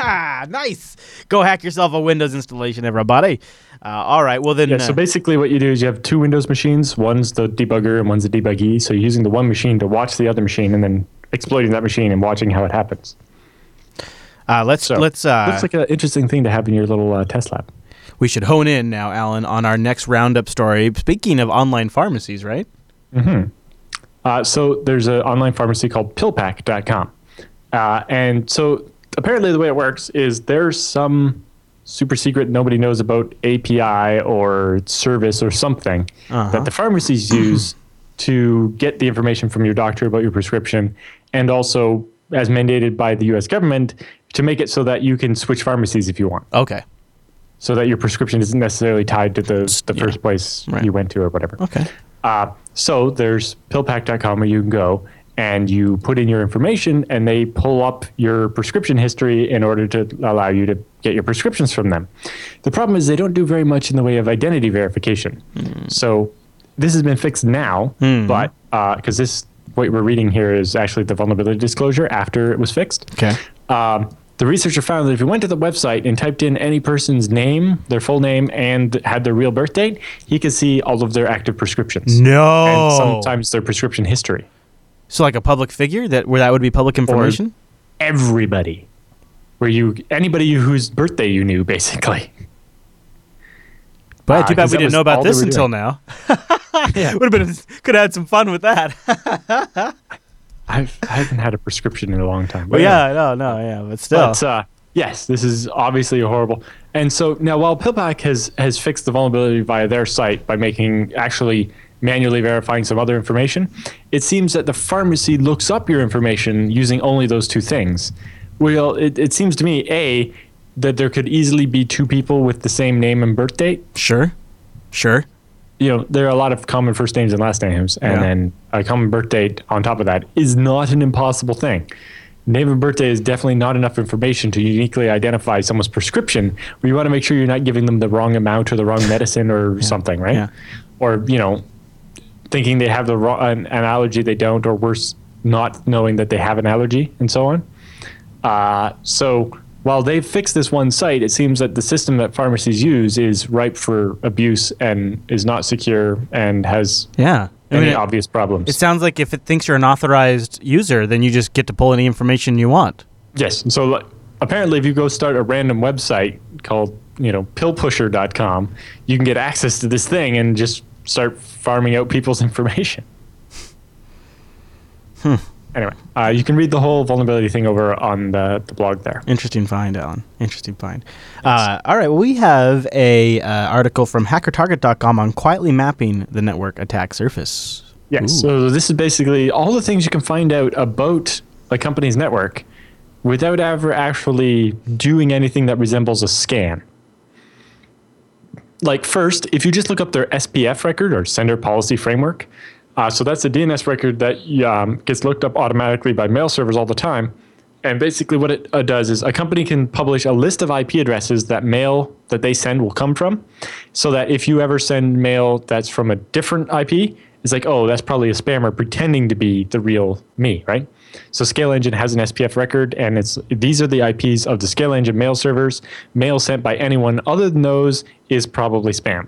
nice. Go hack yourself a Windows installation, everybody. Uh, all right. Well then. Yeah, uh, so basically what you do is you have two Windows machines. One's the debugger and one's the debuggee. So you're using the one machine to watch the other machine and then exploiting that machine and watching how it happens. uh, let's So let's. Uh, looks like an interesting thing to have in your little uh, test lab. we should hone in now, Allan, on our next roundup story. Speaking of online pharmacies, right? Uh, so there's an online pharmacy called pillpack.com. Uh, and so apparently the way it works is there's some super secret nobody knows about API or service or something Uh-huh. that the pharmacies use to get the information from your doctor about your prescription and also as mandated by the US government to make it so that you can switch pharmacies if you want Okay. so that your prescription isn't necessarily tied to the, the Yeah. first place Right. you went to or whatever. Okay. Uh, so there's pillpack.com where you can go and you put in your information and they pull up your prescription history in order to allow you to get your prescriptions from them. The problem is they don't do very much in the way of identity verification. Hmm. So this has been fixed now, hmm. but uh, because this what we're reading here is actually the vulnerability disclosure after it was fixed. Okay. Um, the researcher found that if you went to the website and typed in any person's name, their full name, and had their real birth date, he could see all of their active prescriptions. No. And sometimes their prescription history. So like a public figure that where that would be public information. Everybody. Where you anybody whose birthday you knew, basically. But Ah, too bad we didn't know about this until doing. now. yeah. Would have been could have had some fun with that. I've I haven't had a prescription in a long time. But yeah, no, no, yeah, but still. But uh, yes, this is obviously horrible. And so now, while PillPack has has fixed the vulnerability via their site by making actually manually verifying some other information, it seems that the pharmacy looks up your information using only those two things. Well, it, it seems to me a that there could easily be two people with the same name and birth date. sure. Sure. You know, there are a lot of common first names and last names, and Yeah. then a common birth date on top of that is not an impossible thing. Name and birthday is definitely not enough information to uniquely identify someone's prescription. We want to make sure you're not giving them the wrong amount or the wrong medicine or something, right? Yeah. Or you know, thinking they have the wrong an, an allergy they don't, or worse, not knowing that they have an allergy, and so on. Uh, so while they've fixed this one site, it seems that the system that pharmacies use is ripe for abuse and is not secure and has Yeah. I any mean, it, obvious problems. it sounds like if it thinks you're an authorized user, then you just get to pull any information you want. yes. So like, apparently, if you go start a random website called you know pillpusher.com, you can get access to this thing and just start farming out people's information. Hmm. Anyway, uh, you can read the whole vulnerability thing over on the, the blog there. Interesting find, Allan. Interesting find. Uh, all right, well, we have a uh, article from HackerTarget.com on quietly mapping the network attack surface. Yes. Ooh. So this is basically all the things you can find out about a company's network without ever actually doing anything that resembles a scan. Like first, if you just look up their SPF record or Sender Policy Framework, uh, so that's a DNS record that um, gets looked up automatically by mail servers all the time. And basically, what it uh, does is a company can publish a list of IP addresses that mail that they send will come from, so that if you ever send mail that's from a different IP, it's like, oh, that's probably a spammer pretending to be the real me, right? So ScaleEngine has an SPF record, and it's these are the IPs of the ScaleEngine mail servers. Mail sent by anyone other than those is probably spam.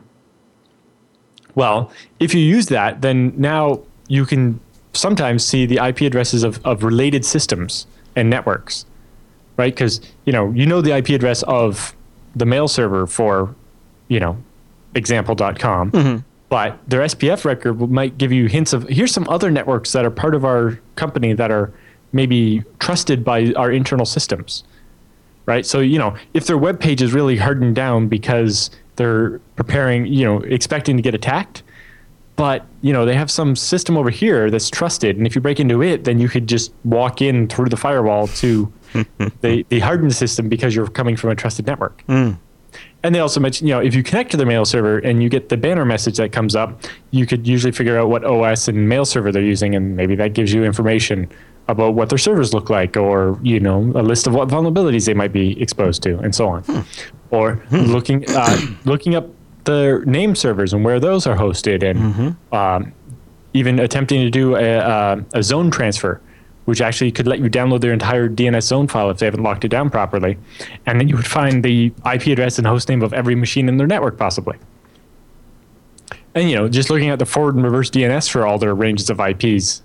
Well, if you use that, then now you can sometimes see the IP addresses of, of related systems and networks, right? Because you know you know the IP address of the mail server for, you know, example.com, Mm-hmm. But their SPF record might give you hints of here's some other networks that are part of our company that are maybe trusted by our internal systems, right? So you know if their web page is really hardened down because they're preparing, you know, expecting to get attacked, but you know they have some system over here that's trusted, and if you break into it, then you could just walk in through the firewall to the the hardened system because you're coming from a trusted network. Hmm. And they also mentioned, you know, if you connect to the mail server and you get the banner message that comes up, you could usually figure out what OS and mail server they're using, and maybe that gives you information about what their servers look like, or you know, a list of what vulnerabilities they might be exposed to, and so on. Or looking uh, looking up their name servers and where those are hosted, and um, even attempting to do a, a, a zone transfer, which actually could let you download their entire DNS zone file if they haven't locked it down properly. And then you would find the IP address and host name of every machine in their network, possibly. And you know, just looking at the forward and reverse DNS for all their ranges of IPs,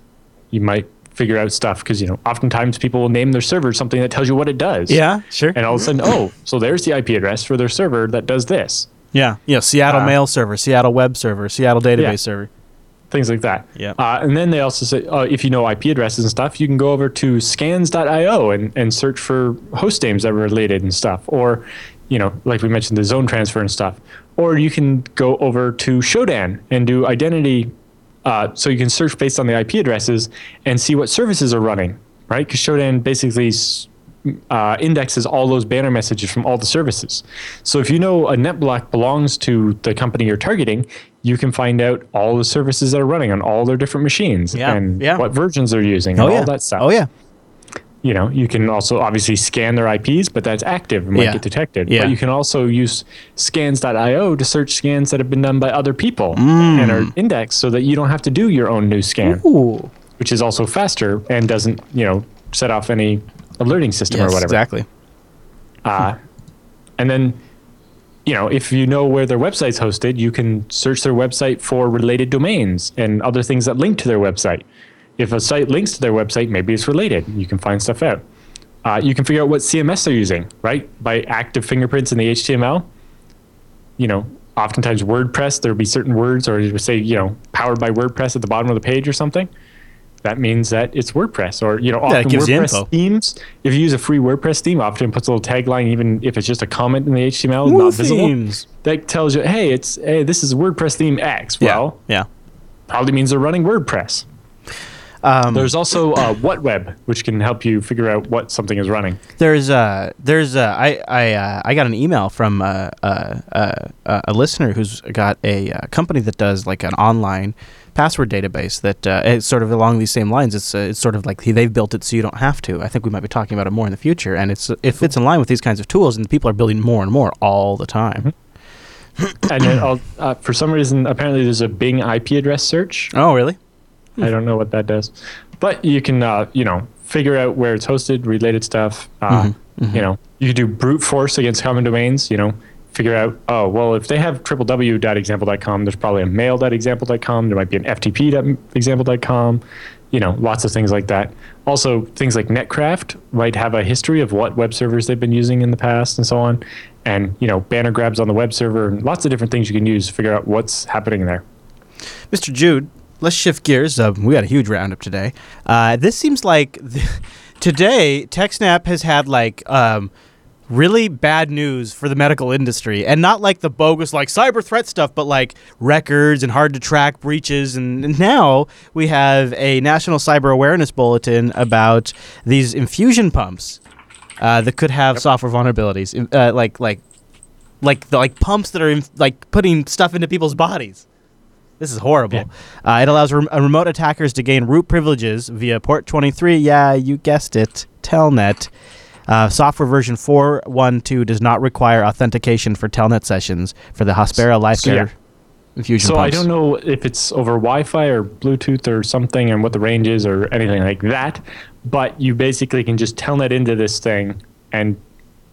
you might figure out stuff because you know, oftentimes people will name their server something that tells you what it does. Yeah, sure. And all of a sudden, oh, so there's the IP address for their server that does this. Yeah, yeah. Seattle Uh, mail server, Seattle web server, Seattle database Yeah. server. Things like that. Yeah. Uh, and then they also say, uh, if you know IP addresses and stuff, you can go over to scans.io and, and search for host names that are related and stuff. Or, you know, like we mentioned, the zone transfer and stuff. Or you can go over to Shodan and do identity. Uh, so you can search based on the IP addresses and see what services are running, right? Because Shodan basically uh, indexes all those banner messages from all the services. So if you know a NetBlock belongs to the company you're targeting, you can find out all the services that are running on all their different machines Yeah, and yeah. what versions they're using Oh and yeah, all that stuff. Oh yeah. You know, you can also obviously scan their IPs, but that's active and might get detected. Yeah. But you can also use scans.io to search scans that have been done by other people Mm. and are indexed so that you don't have to do your own new scan, Ooh. which is also faster and doesn't, you know, set off any alerting system Yes, or whatever. exactly. Uh, and then, you know, if you know where their website's hosted, you can search their website for related domains and other things that link to their website. If a site links to their website, maybe it's related. You can find stuff out. Uh, you can figure out what CMS they're using, right? By active fingerprints in the HTML. You know, oftentimes WordPress, there'll be certain words, or say, you know, powered by WordPress at the bottom of the page or something. That means that it's WordPress, or you know, Yeah, often gives WordPress themes. If you use a free WordPress theme, often puts a little tagline, even if it's just a comment in the HTML, not visible. themes. That tells you, hey, it's hey, this is WordPress theme X. Well, yeah. probably means they're running WordPress. Um, There's also uh, WhatWeb, which can help you figure out what something is running. There's uh there's uh I I uh, I got an email from uh, uh, uh, uh, a listener who's got a uh, company that does like an online password database that uh, it's sort of along these same lines. It's uh, it's sort of like they've built it so you don't have to. I think we might be talking about it more in the future, and it's it fits in line with these kinds of tools, and people are building more and more all the time. and then I'll, uh, for some reason, apparently there's a Bing IP address search. Oh, really? I don't know what that does, but you can, uh, you know, figure out where it's hosted, related stuff. Uh, You know, you can do brute force against common domains. You know, figure out, oh, well, if they have www.example.com, there's probably a mail.example.com. There might be an ftp.example.com. You know, lots of things like that. Also, things like Netcraft might have a history of what web servers they've been using in the past and so on. and you know banner grabs on the web server and lots of different things you can use to figure out what's happening there. Mr. Jude, let's shift gears. Uh, we got a huge roundup today. Uh, this seems like today TechSnap has had like um, really bad news for the medical industry, and not like the bogus like cyber threat stuff, but like records and hard to track breaches. And, and now we have a national cyber awareness bulletin about these infusion pumps uh, that could have software vulnerabilities, uh, like like like the like pumps that are in, like putting stuff into people's bodies. This is horrible. Yeah. Uh, it allows rem- uh, remote attackers to gain root privileges via port 23. Yeah, you guessed it. Telnet. Uh, software version 4.1.2 does not require authentication for Telnet sessions for the Hospira LifeCare So, yeah. infusion So pumps. I don't know if it's over Wi-Fi or Bluetooth or something, and what the range is or anything like that. But you basically can just telnet into this thing and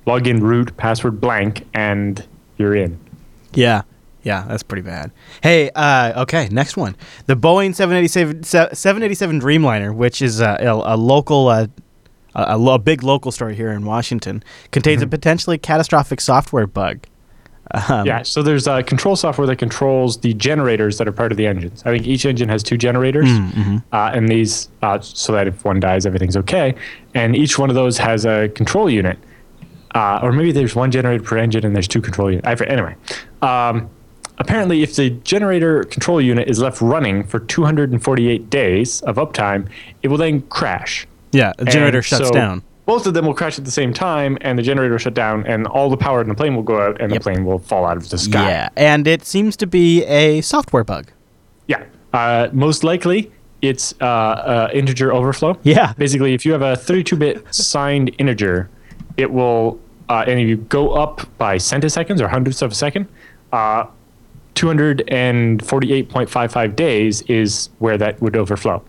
log in root password blank, and you're in. Yeah. Yeah, that's pretty bad. Hey, uh, okay, next one. The Boeing 787, 787 Dreamliner, which is a, a, a local, uh, a, a, lo- big local story here in Washington, contains a potentially catastrophic software bug. Um, yeah. So there's uh, control software that controls the generators that are part of the engines. I think each engine has two generators, uh, and these uh, so that if one dies, everything's okay. And each one of those has a control unit, uh, or maybe there's one generator per engine and there's two control units. I, anyway, um, apparently, if the generator control unit is left running for 248 days of uptime, it will then crash. Yeah, the generator And shuts so down. Both of them will crash at the same time, and the generator will shut down, and all the power in the plane will go out, and Yep. the plane will fall out of the sky. Yeah, and it seems to be a software bug. Yeah. Uh, most likely, it's uh, uh, integer overflow. Yeah. Basically, if you have a 32-bit signed integer, it will, uh, and if you go up by centiseconds or hundredths of a second, uh, 248.55 days is where that would overflow.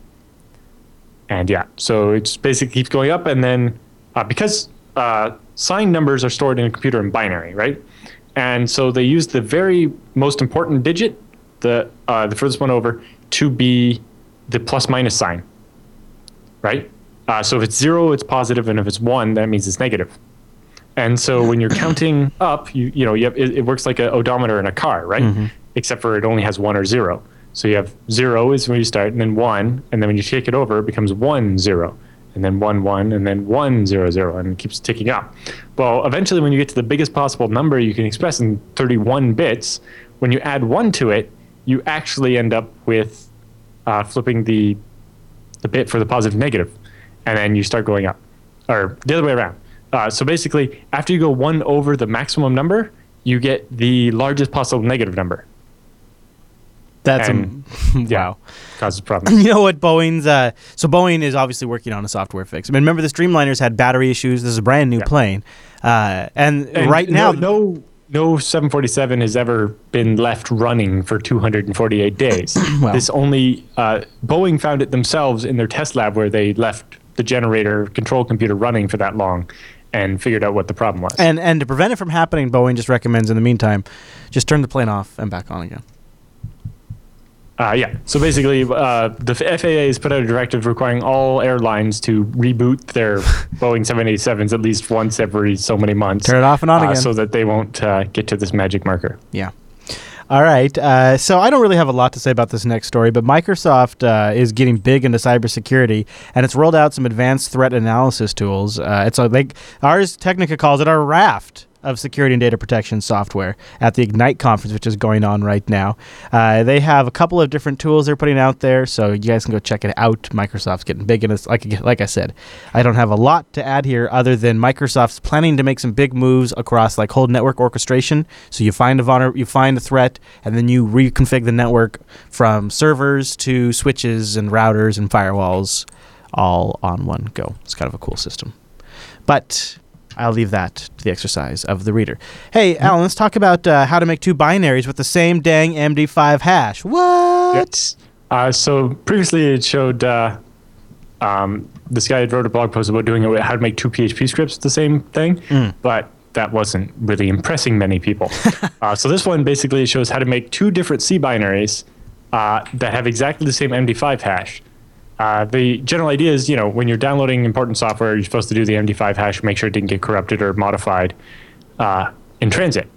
And yeah, so it's basically keeps going up, and then uh, because uh, signed numbers are stored in a computer in binary, right? And so they use the very most important digit, the uh, the furthest one over, to be the plus minus sign, right? Uh, so if it's zero, it's positive, and if it's one, that means it's negative. And so when you're counting up, you you know you have, it, it works like an odometer in a car, right? Except for it only has one or zero. So you have zero is when you start, and then one, and then when you take it over, it becomes one zero, and then one one, and then one zero zero, and it keeps ticking up. Well, eventually, when you get to the biggest possible number you can express in 31 bits, when you add one to it, you actually end up with uh, flipping the the bit for the positive negative, and then you start going up, or the other way around. Uh, so basically, after you go one over the maximum number, you get the largest possible negative number. That's And- a, Yeah, wow. causes problems. You know what Boeing's uh, so Boeing is obviously working on a software fix. I mean, remember the Dreamliners had battery issues. This is a brand new Yeah. plane, uh, and, And right now, no, no no 747 has ever been left running for 248 days. Well. This only uh, Boeing found it themselves in their test lab where they left the generator control computer running for that long, and figured out what the problem was. and and to prevent it from happening, Boeing just recommends in the meantime, just turn the plane off and back on again. Uh, yeah. So basically, uh, the FAA has put out a directive requiring all airlines to reboot their Boeing 787s at least once every so many months. Turn it off and on uh, again. so that they won't uh, get to this magic marker. Yeah. All right. Uh, so I don't really have a lot to say about this next story, but Microsoft uh, is getting big into cybersecurity, and it's rolled out some advanced threat analysis tools. Uh, it's like Ars Technica calls it our raft of security and data protection software at the Ignite conference, which is going on right now. Uh, they have a couple of different tools they're putting out there, so you guys can go check it out. Microsoft's getting big and this. Like like I said, I don't have a lot to add here other than Microsoft's planning to make some big moves across like whole network orchestration. So you find a vulner, you find a threat, and then you reconfigure the network from servers to switches and routers and firewalls, all on one go. It's kind of a cool system, but. I'll leave that to the exercise of the reader. Hey, Allan, let's talk about uh, how to make two binaries with the same dang MD5 hash. What? Uh, so previously it showed uh, um, this guy had wrote a blog post about doing it how to make two PHP scripts the same thing, but that wasn't really impressing many people. uh, so this one basically shows how to make two different C binaries uh, that have exactly the same MD5 hash. Uh, the general idea is, you know, when you're downloading important software, you're supposed to do the MD5 hash, make sure it didn't get corrupted or modified. Uh, in transit.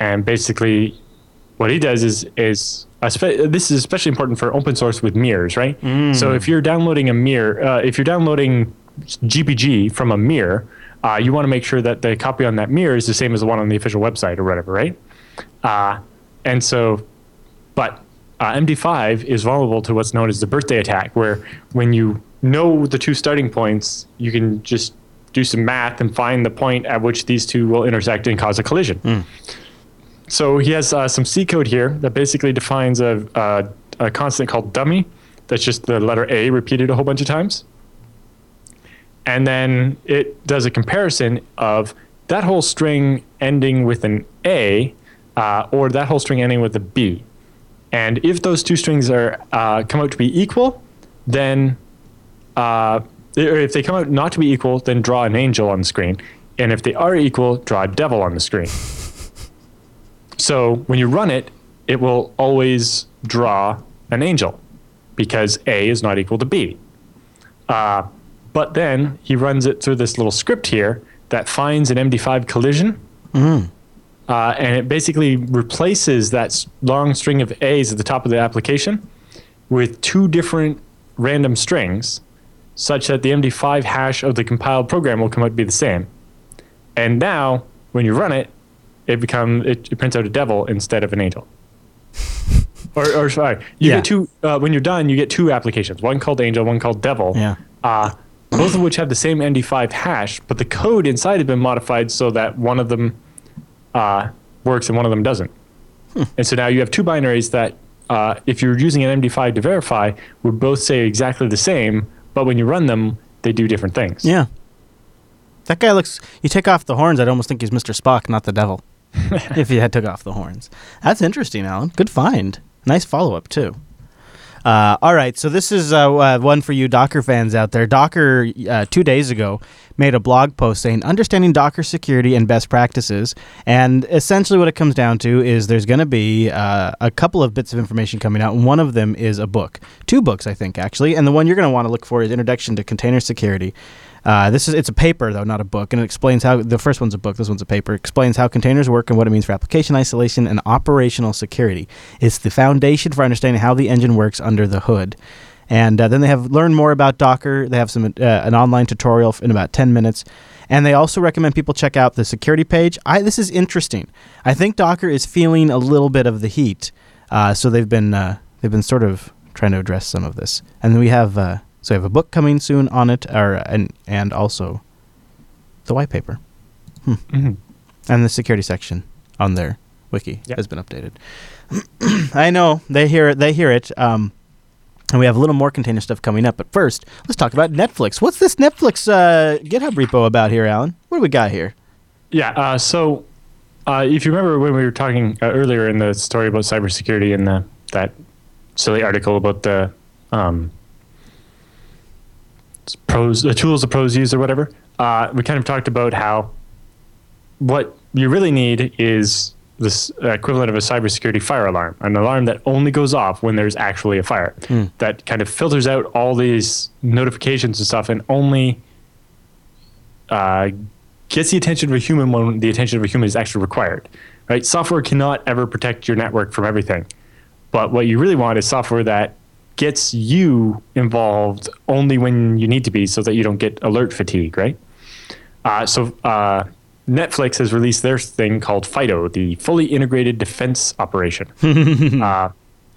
And basically, what he does is is this is especially important for open source with mirrors, right? So if you're downloading a mirror, uh, if you're downloading GPG from a mirror, uh, you want to make sure that the copy on that mirror is the same as the one on the official website or whatever, right? Uh, and so, but uh, MD5 is vulnerable to what's known as the birthday attack, where when you know the two starting points, you can just do some math and find the point at which these two will intersect and cause a collision. So he has uh, some C code here that basically defines a, a, a constant called dummy. That's just the letter A repeated a whole bunch of times. And then it does a comparison of that whole string ending with an A uh, or that whole string ending with a B. And if those two strings are uh, come out to be equal, then uh, if they come out not to be equal, then draw an angel on the screen. And if they are equal, draw a devil on the screen. So when you run it, it will always draw an angel because A is not equal to B. Uh, but then he runs it through this little script here that finds an MD5 collision. Uh, and it basically replaces that long string of A's at the top of the application with two different random strings such that the MD5 hash of the compiled program will come out to be the same. And now, when you run it, it become it, it prints out a devil instead of an angel. or, or sorry, you Yeah. get two. Uh, when you're done, you get two applications: one called angel, one called devil. Yeah. Uh, both of which have the same MD5 hash, but the code inside has been modified so that one of them uh, works and one of them doesn't. And so now you have two binaries that, uh, if you're using an MD5 to verify, would both say exactly the same, but when you run them, they do different things. Yeah. That guy looks. You take off the horns, I'd almost think he's Mr. Spock, not the devil. if he had took off the horns, that's interesting, Allan. Good find. Nice follow up too. Uh, all right, so this is uh, uh, one for you Docker fans out there. Docker uh, two days ago made a blog post saying understanding Docker security and best practices, and essentially what it comes down to is there's going to be uh, a couple of bits of information coming out, one of them is a book, two books I think actually, and the one you're going to want to look for is Introduction to Container Security. Uh, this is it's a paper though, not a book, and it explains how the first one's a book. This one's a paper. Explains how containers work and what it means for application isolation and operational security. It's the foundation for understanding how the engine works under the hood. And uh, then they have learn more about Docker. They have some uh, an online tutorial in about ten minutes, and they also recommend people check out the security page. I this is interesting. I think Docker is feeling a little bit of the heat, uh, so they've been uh, they've been sort of trying to address some of this. And then we have uh, so we have a book coming soon on it, or and and also the white paper Mhm. and the security section on their wiki Yep. has been updated. I know they hear it. They hear it. Um, and we have a little more container stuff coming up. But first, let's talk about Netflix. What's this Netflix uh, GitHub repo about here, Allan? What do we got here? Yeah. Uh, so, uh, if you remember when we were talking uh, earlier in the story about cybersecurity and the, that silly article about the um, pros, the tools the pros use or whatever, uh, we kind of talked about how what you really need is this equivalent of a cybersecurity fire alarm, an alarm that only goes off when there's actually a fire, that kind of filters out all these notifications and stuff, and only uh, gets the attention of a human when the attention of a human is actually required. Right? Software cannot ever protect your network from everything, but what you really want is software that gets you involved only when you need to be, so that you don't get alert fatigue. Right? Uh, so uh, Netflix has released their thing called FIDO, the Fully Integrated Defense Operation. uh,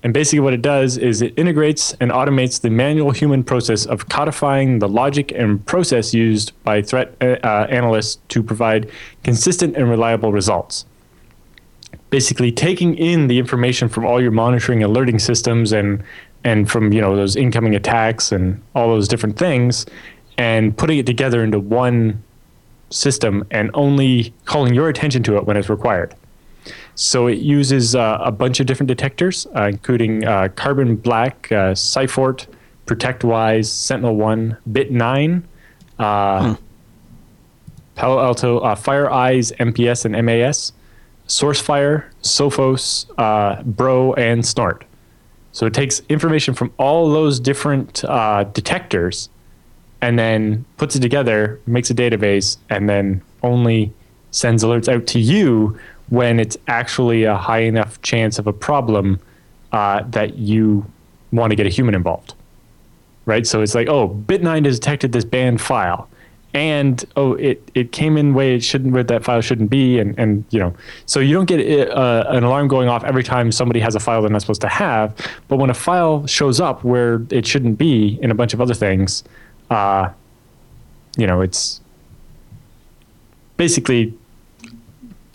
and basically, what it does is it integrates and automates the manual human process of codifying the logic and process used by threat uh, uh, analysts to provide consistent and reliable results. Basically, taking in the information from all your monitoring, alerting systems, and and from you know those incoming attacks and all those different things, and putting it together into one system and only calling your attention to it when it's required. So it uses uh, a bunch of different detectors, uh, including uh, Carbon Black, uh, Cyphort, ProtectWise, SentinelOne, Bit9, uh, Palo Alto, uh, FireEyes, MPS, and MAS, SourceFire, Sophos, uh, Bro, and Snort. So it takes information from all those different uh, detectors and then puts it together, makes a database, and then only sends alerts out to you when it's actually a high enough chance of a problem uh, that you want to get a human involved. Right? So it's like, oh, Bit9 has detected this banned file. And oh, it, it came in way it shouldn't, where that file shouldn't be, and, and you know, so you don't get uh, an alarm going off every time somebody has a file they're not supposed to have. But when a file shows up where it shouldn't be, in a bunch of other things, uh, you know, it's basically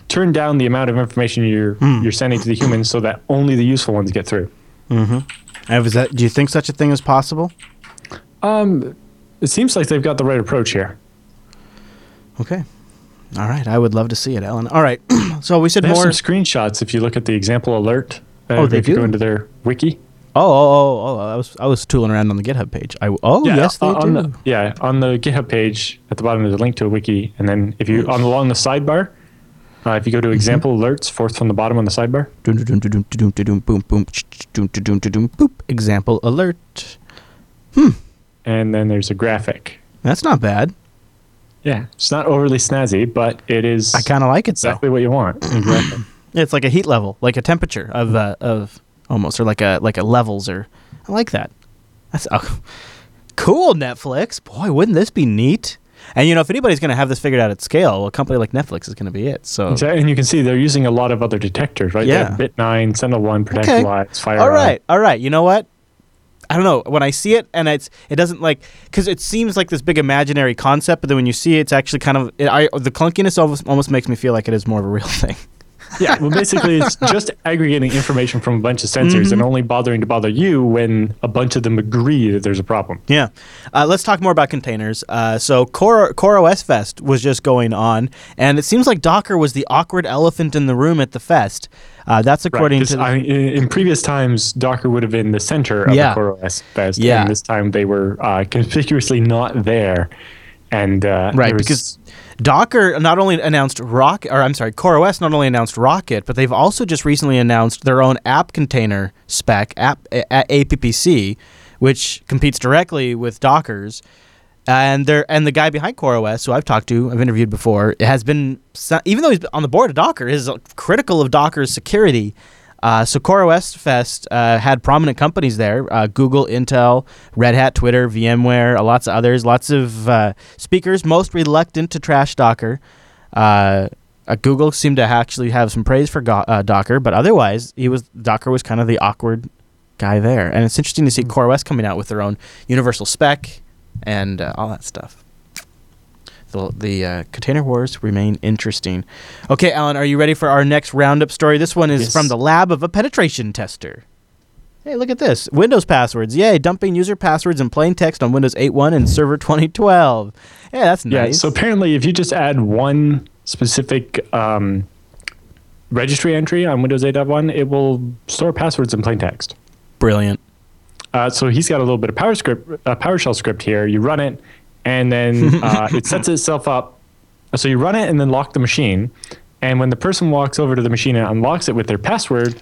turn down the amount of information you're you're sending to the humans so that only the useful ones get through. Is that, do you think such a thing is possible? um, It seems like they've got the right approach here. Okay. All right. I would love to see it, Ellen. All right. so we said They have more. some screenshots if you look at the example alert. Uh, Oh, they if you do? go into their wiki. Oh, oh, oh, oh! I was I was tooling around on the GitHub page. I oh yes they uh, on do. The, yeah, on the GitHub page at the bottom there's a link to a wiki, and then if you on along the sidebar, uh, if you go to example alerts, fourth from the bottom on the sidebar. Example alert. and then there's a graphic. That's not bad. Yeah, it's not overly snazzy, but it is I kind of like it though. exactly what you want. Exactly. It's like a heat level, like a temperature of uh, of almost, or like a like a levels, or I like that. That's oh, cool. Netflix, boy, wouldn't this be neat? And you know, if anybody's going to have this figured out at scale, a company like Netflix is going to be it. So Exactly, and you can see they're using a lot of other detectors, right? They Yeah. have Bit9, SentinelOne, Okay. ProtectWise, FireEye. All right, all right. You know what? I don't know. When I see it, and it's it doesn't like because it seems like this big imaginary concept, but then when you see it, it's actually kind of it, I the clunkiness almost almost makes me feel like it is more of a real thing. Yeah, well, basically, it's just aggregating information from a bunch of sensors Mm-hmm. and only bothering to bother you when a bunch of them agree that there's a problem. Yeah. Uh, let's talk more about containers. Uh, so Core, Core OS Fest was just going on, and it seems like Docker was the awkward elephant in the room at the fest. Uh, that's Right, to. The, I, in, previous times, Docker would have been the center of Yeah. the CoreOS Fest, Yeah. and this time they were uh, conspicuously not there. And uh, Right, because Docker not only announced Rock, or I'm sorry, CoreOS not only announced Rocket, but they've also just recently announced their own app container spec, app APPC, which competes directly with Docker's. And there, and the guy behind CoreOS, who I've talked to, I've interviewed before, has been even though he's on the board of Docker, is critical of Docker's security. Uh, so CoreOS Fest uh, had prominent companies there: uh, Google, Intel, Red Hat, Twitter, VMware, uh, lots of others, lots of uh, speakers. Most reluctant to trash Docker. Uh, uh, Google seemed to actually have some praise for Go- uh, Docker, but otherwise, he was Docker was kind of the awkward guy there. And it's interesting to see CoreOS coming out with their own universal spec and uh, all that stuff. The, the uh, container wars remain interesting. Okay, Allan, are you ready for our next roundup story? This one is Yes. from the lab of a penetration tester. Hey, look at this. Windows passwords. Yay, dumping user passwords in plain text on Windows 8.1 and Server 2012. Yeah, that's nice. yeah, nice. so apparently, if you just add one specific um, registry entry on Windows 8.1, it will store passwords in plain text. Brilliant. Uh, so he's got a little bit of PowerScript, uh, PowerShell script here. You run it, and then uh, it sets itself up. So you run it and then lock the machine. And when the person walks over to the machine and unlocks it with their password,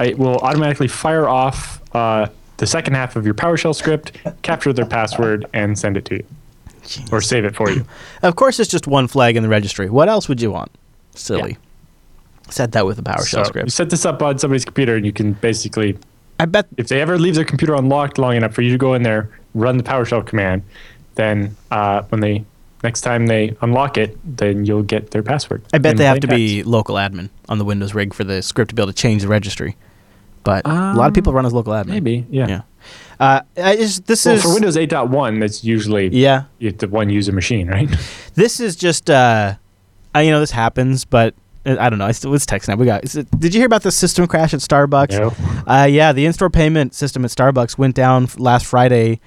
it will automatically fire off uh, the second half of your PowerShell script, capture their password, and send it to you, or save it for you. Of course, it's just one flag in the registry. What else would you want? Silly. Set that with a PowerShell So you set this up on somebody's computer, and you can basically, I bet. if they ever leave their computer unlocked long enough for you to go in there, run the PowerShell command, then uh, when they next time they unlock it, then you'll get their password. I bet they have to be local admin on the Windows rig for the script to be able to change the registry. But a lot of people run as local admin. maybe, yeah. Yeah. Uh, just, this Well, is for Windows 8.1, that's usually Yeah. it's the one user machine, right? This is just. Uh, I, you know, this happens, but uh, I don't know. I still, it's TechSnap. We got. It, did you hear about the system crash at Starbucks? No. Uh, yeah, the in-store payment system at Starbucks went down last Friday.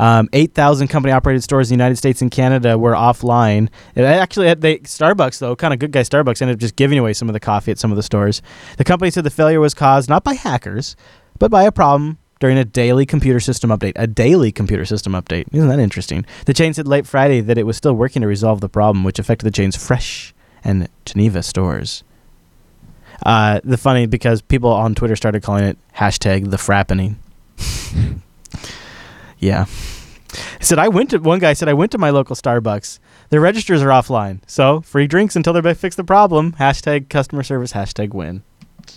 Um, Eight thousand company-operated stores in the United States and Canada were offline. It actually, they Starbucks though, kind of good guy Starbucks, ended up just giving away some of the coffee at some of the stores. The company said the failure was caused not by hackers, but by a problem during a daily computer system update. A daily computer system update. Isn't that interesting? The chain said late Friday that it was still working to resolve the problem, which affected the chain's Fresh and Teavana stores. Uh, the funny because people on Twitter started calling it hashtag the frappening. yeah. He said I went to one guy said I went to my local Starbucks Their registers are offline. So free drinks until they fix the problem. Hashtag customer service, hashtag win.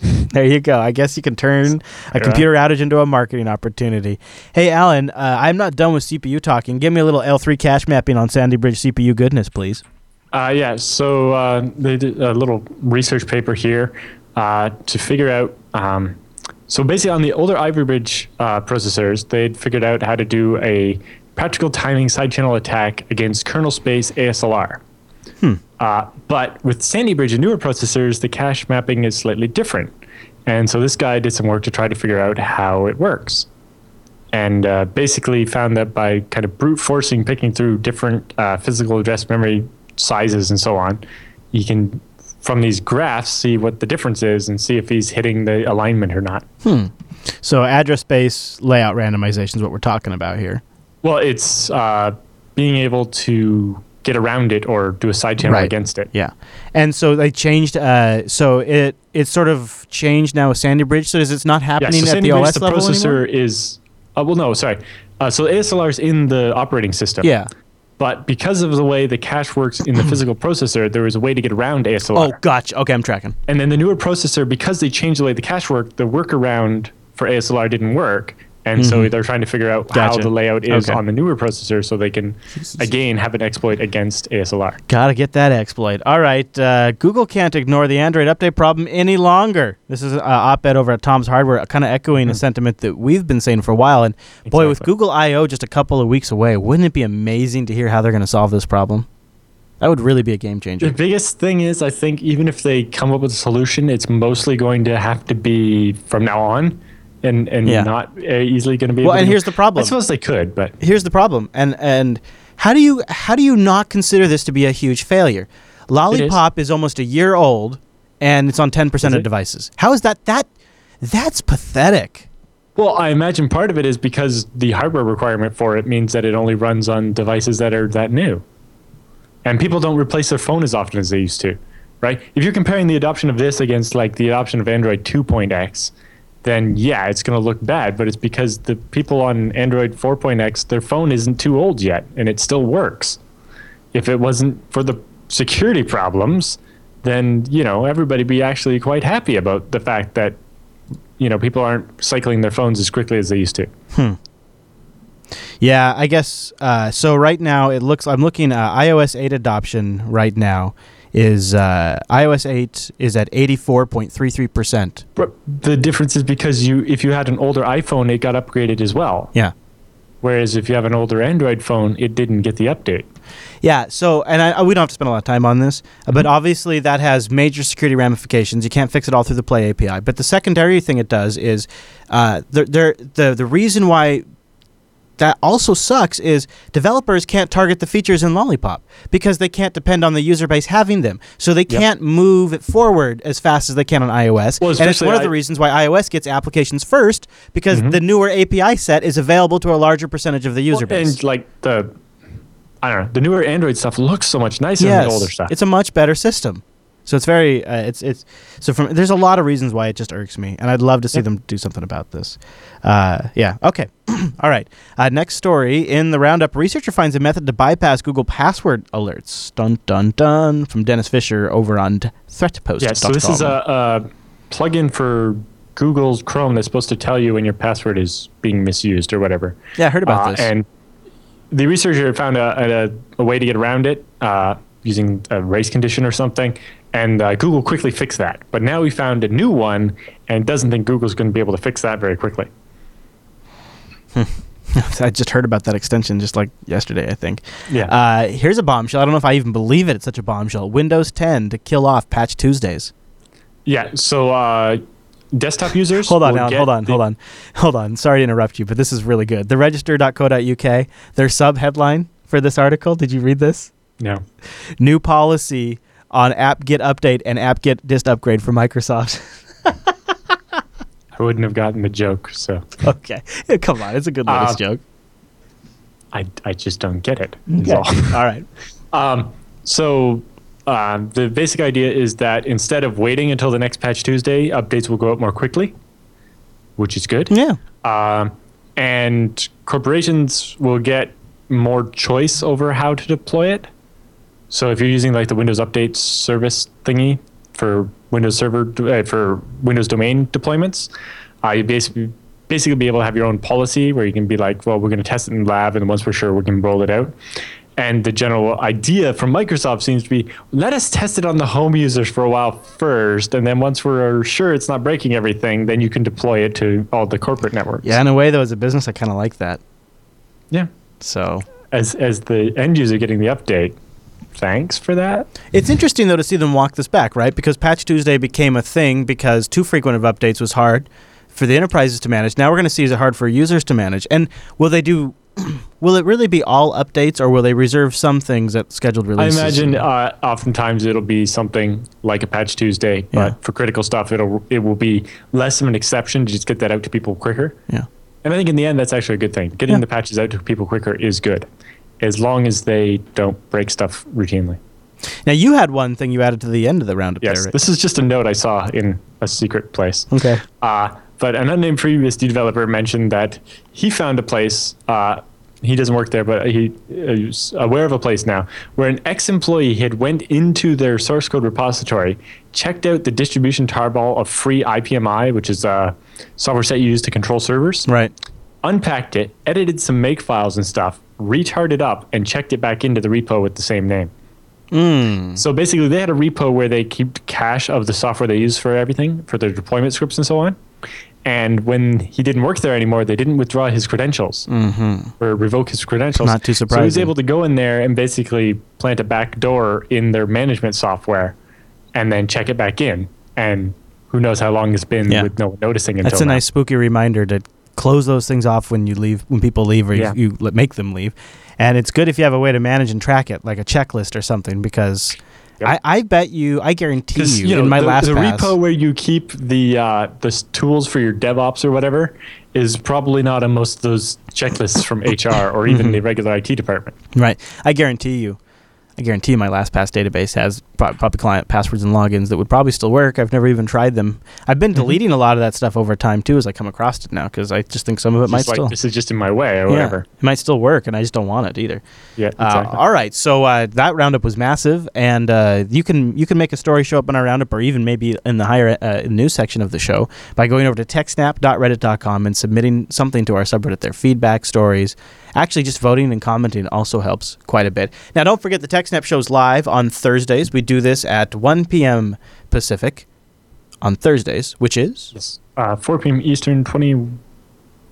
there you go. I guess you can turn a computer outage into a marketing opportunity. Hey, Allan, uh, I'm not done with CPU talking. Give me a little L3 cache mapping on Sandy Bridge CPU goodness, please. Uh, yeah, so uh, they did a little research paper here uh, to figure out. Um, so basically, on the older Ivy Bridge uh, processors, they'd figured out how to do a practical timing side channel attack against kernel space ASLR. Hmm. Uh, but with Sandy Bridge and newer processors, the cache mapping is slightly different. And so this guy did some work to try to figure out how it works. And uh, basically found that by kind of brute forcing, picking through different uh, physical address memory sizes and so on, you can, from these graphs, see what the difference is and see if he's hitting the alignment or not. Hmm. So address space layout randomization is what we're talking about here. Well, it's uh, being able to get around it or do a side channel Right. against it. Yeah, and so they changed. Uh, so it it's sort of changed now with Sandy Bridge. So is it's not Yeah, happening so at Sandy the Bridge, OS the level processor anymore? is. Uh, well, no, sorry. Uh, so ASLR is in the operating system. Yeah. But because of the way the cache works in the physical processor, there was a way to get around ASLR. Oh, gotcha. Okay, I'm tracking. And then the newer processor, because they changed the way the cache worked, the workaround for ASLR didn't work. And so they're trying to figure out how Mm-hmm. The layout is Okay. on the newer processor so they can, again, have an exploit against ASLR. Gotta get that exploit. All right, uh, Google can't ignore the Android update problem any longer. This is an op-ed over at Tom's Hardware, kind of echoing a sentiment that we've been saying for a while. And boy, with Google I/O just a couple of weeks away, wouldn't it be amazing to hear how they're going to solve this problem? That would really be a game changer. The biggest thing is, I think, even if they come up with a solution, it's mostly going to have to be from now on, and and Yeah. not uh, easily going to be. Well, and to- here's the problem. I suppose they could, but Here's the problem, and and how do you how do you not consider this to be a huge failure? Lollipop is. almost a year old, and it's on 10% of it? devices. How is that? That that's pathetic. well, I imagine part of it is because the hardware requirement for it means that it only runs on devices that are that new, and people don't replace their phone as often as they used to, right? If you're comparing the adoption of this against like the adoption of Android 2.x. Then yeah, it's going to look bad, but it's because the people on Android 4.x, their phone isn't too old yet, and it still works. if it wasn't for the security problems, then you know everybody be actually quite happy about the fact that you know people aren't cycling their phones as quickly as they used to. Hmm. Yeah, I guess. Uh, so right now, it looks. I'm looking. Uh, iOS 8 adoption right now is uh, iOS 8 is at 84.33 percent. But the difference is because you if you had an older iPhone, it got upgraded as well. Yeah. Whereas if you have an older Android phone, it didn't get the update. Yeah, so and I, we don't have to spend a lot of time on this, uh, but obviously that has major security ramifications. You can't fix it all through the Play API. But the secondary thing it does is, uh, the the the reason why that also sucks is developers can't target the features in Lollipop because they can't depend on the user base having them. So they Yep. can't move it forward as fast as they can on iOS. Well, and it's one of the reasons why iOS gets applications first because Mm-hmm. the newer API set is available to a larger percentage of the user base. And like the I don't know, the newer Android stuff looks so much nicer than the older stuff. It's a much better system. So it's very uh, it's it's so from there's a lot of reasons why it just irks me, and I'd love to see them do something about this. Uh, yeah. Okay. All right. Uh, next story in the roundup: researcher finds a method to bypass Google password alerts. Dun dun dun. From Dennis Fisher over on ThreatPost. yeah, so this is a, a plugin for Google's Chrome that's supposed to tell you when your password is being misused or whatever. yeah. I heard about Uh, this. And the researcher found a, a, a way to get around it uh, using a race condition or something. And uh, Google quickly fixed that. But now we found a new one and doesn't think Google's going to be able to fix that very quickly. I just heard about that extension just like yesterday, I think. Yeah. Uh, here's a bombshell. I don't know if I even believe it. It's such a bombshell. Windows 10 to kill off Patch Tuesdays. Yeah. So uh, desktop users. Hold on, Allan, hold on, hold on, hold on. Sorry to interrupt you, but this is really good. The register.co.uk, their sub headline for this article. Did you read this? No. New policy on apt-get update and apt-get dist upgrade for Microsoft. I wouldn't have gotten the joke. So okay, come on, it's a good Linux Uh, joke. I, I just don't get it. Okay. all. All right. Um, so um, the basic idea is that instead of waiting until the next patch Tuesday, updates will go out more quickly, which is good. Yeah. Um, and corporations will get more choice over how to deploy it. So if you're using like the Windows Update service thingy for Windows Server uh, for Windows domain deployments, uh, you basically basically be able to have your own policy where you can be like, well, we're going to test it in lab, and once we're sure, we can roll it out. And the general idea from Microsoft seems to be let us test it on the home users for a while first, and then once we're sure it's not breaking everything, then you can deploy it to all the corporate networks. Yeah, in a way, though, as a business, I kind of like that. Yeah. So As as the end user getting the update, thanks for that. It's interesting though to see them walk this back, right? Because Patch Tuesday became a thing because too frequent of updates was hard for the enterprises to manage. Now we're going to see is it hard for users to manage. And will they do? will it really be all updates, or will they reserve some things at scheduled releases? I imagine uh, oftentimes it'll be something like a patch Tuesday, Yeah. but for critical stuff, it'll it will be less of an exception to just get that out to people quicker. Yeah. And I think in the end, that's actually a good thing. Getting Yeah. the patches out to people quicker is good, as long as they don't break stuff routinely. Now you had one thing you added to the end of the roundup Yes, there. Right? this is just a note I saw in a secret place. okay. Uh, but an unnamed previous developer mentioned that he found a place. Uh, he doesn't work there, but he is aware of a place now where an ex-employee had went into their source code repository, checked out the distribution tarball of FreeIPMI, which is a software set you use to control servers, Right. unpacked it, edited some make files and stuff, retarred it up, and checked it back into the repo with the same name. Mm. So basically, they had a repo where they keep cache of the software they use for everything, for their deployment scripts and so on. And when he didn't work there anymore, they didn't withdraw his credentials or revoke his credentials. Mm-hmm. Not too So he was able to go in there and basically plant a back door in their management software, and then check it back in. And who knows how long it's been Yeah. with no one noticing until That's a now. nice spooky reminder to close those things off when you leave, when people leave, or Yeah. you, you make them leave. And it's good if you have a way to manage and track it, like a checklist or something, because Yep. I, I bet you, I guarantee you, in my the, last the pass, repo where you keep the uh, the tools for your DevOps or whatever is probably not on most of those checklists from HR or even the regular IT department. Right. I guarantee you. I guarantee my LastPass database has pro- probably client passwords and logins that would probably still work. I've never even tried them. I've been deleting a lot of that stuff over time too as I come across it now because I just think some of it might like still. this is just in my way or Yeah, whatever. it might still work, and I just don't want it either. Yeah, Uh, all right, so uh, that roundup was massive, and uh, you can you can make a story show up in our roundup, or even maybe in the higher uh, news section of the show by going over to techsnap.reddit.com and submitting something to our subreddit. Their feedback, stories, actually just voting and commenting also helps quite a bit. Now, don't forget the TechSnap show's live on Thursdays. We do this at 1 p.m. Pacific on Thursdays, which is Yes. Uh, 4 p.m. Eastern, 2000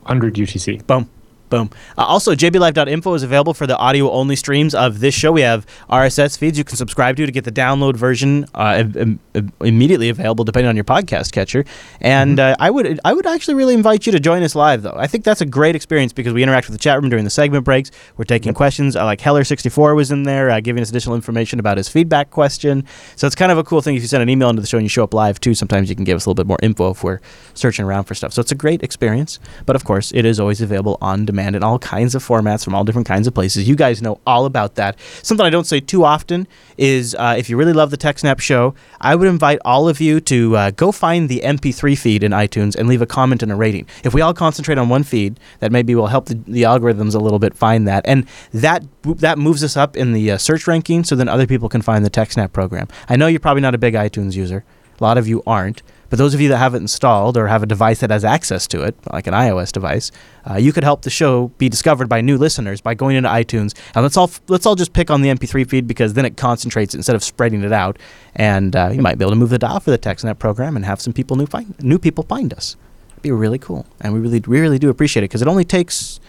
UTC. Boom. Boom. Uh, also, jblive.info is available for the audio only streams of this show. We have RSS feeds you can subscribe to to get the download version uh, im- im- im- immediately available, depending on your podcast catcher. And uh, I would I would actually really invite you to join us live, though. I think that's a great experience because we interact with the chat room during the segment breaks. We're taking questions. Uh, like Heller64 was in there, uh, giving us additional information about his feedback question. So it's kind of a cool thing if you send an email into the show and you show up live, too. Sometimes you can give us a little bit more info if we're searching around for stuff. So it's a great experience. But of course, it is always available on demand in all kinds of formats from all different kinds of places. You guys know all about that. Something I don't say too often is uh, if you really love the TechSnap show, I would invite all of you to uh, go find the MP3 feed in iTunes and leave a comment and a rating. If we all concentrate on one feed, that maybe will help the, the algorithms a little bit find that, and that that moves us up in the uh, search ranking, so then other people can find the TechSnap program. I know you're probably not a big iTunes user. A lot of you aren't. But those of you that have it installed or have a device that has access to it, like an iOS device, uh, you could help the show be discovered by new listeners by going into iTunes. And let's all let's all just pick on the MP3 feed because then it concentrates instead of spreading it out. And uh, you might be able to move the dial for the TechSnap program and have some people new find new people find us. It'd be really cool, and we really we really do appreciate it because it only takes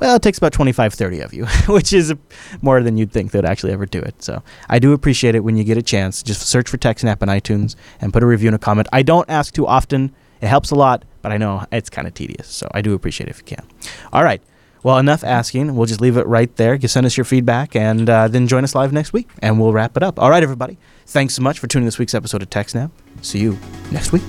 well, it takes about 25, 30 of you, which is more than you'd think that would actually ever do it. So I do appreciate it when you get a chance. Just search for TechSnap on iTunes and put a review and a comment. I don't ask too often. It helps a lot, but I know it's kind of tedious. So I do appreciate it if you can. All right. Well, enough asking. We'll just leave it right there. You send us your feedback and uh, then join us live next week, and we'll wrap it up. All right, everybody. Thanks so much for tuning in this week's episode of TechSnap. See you next week.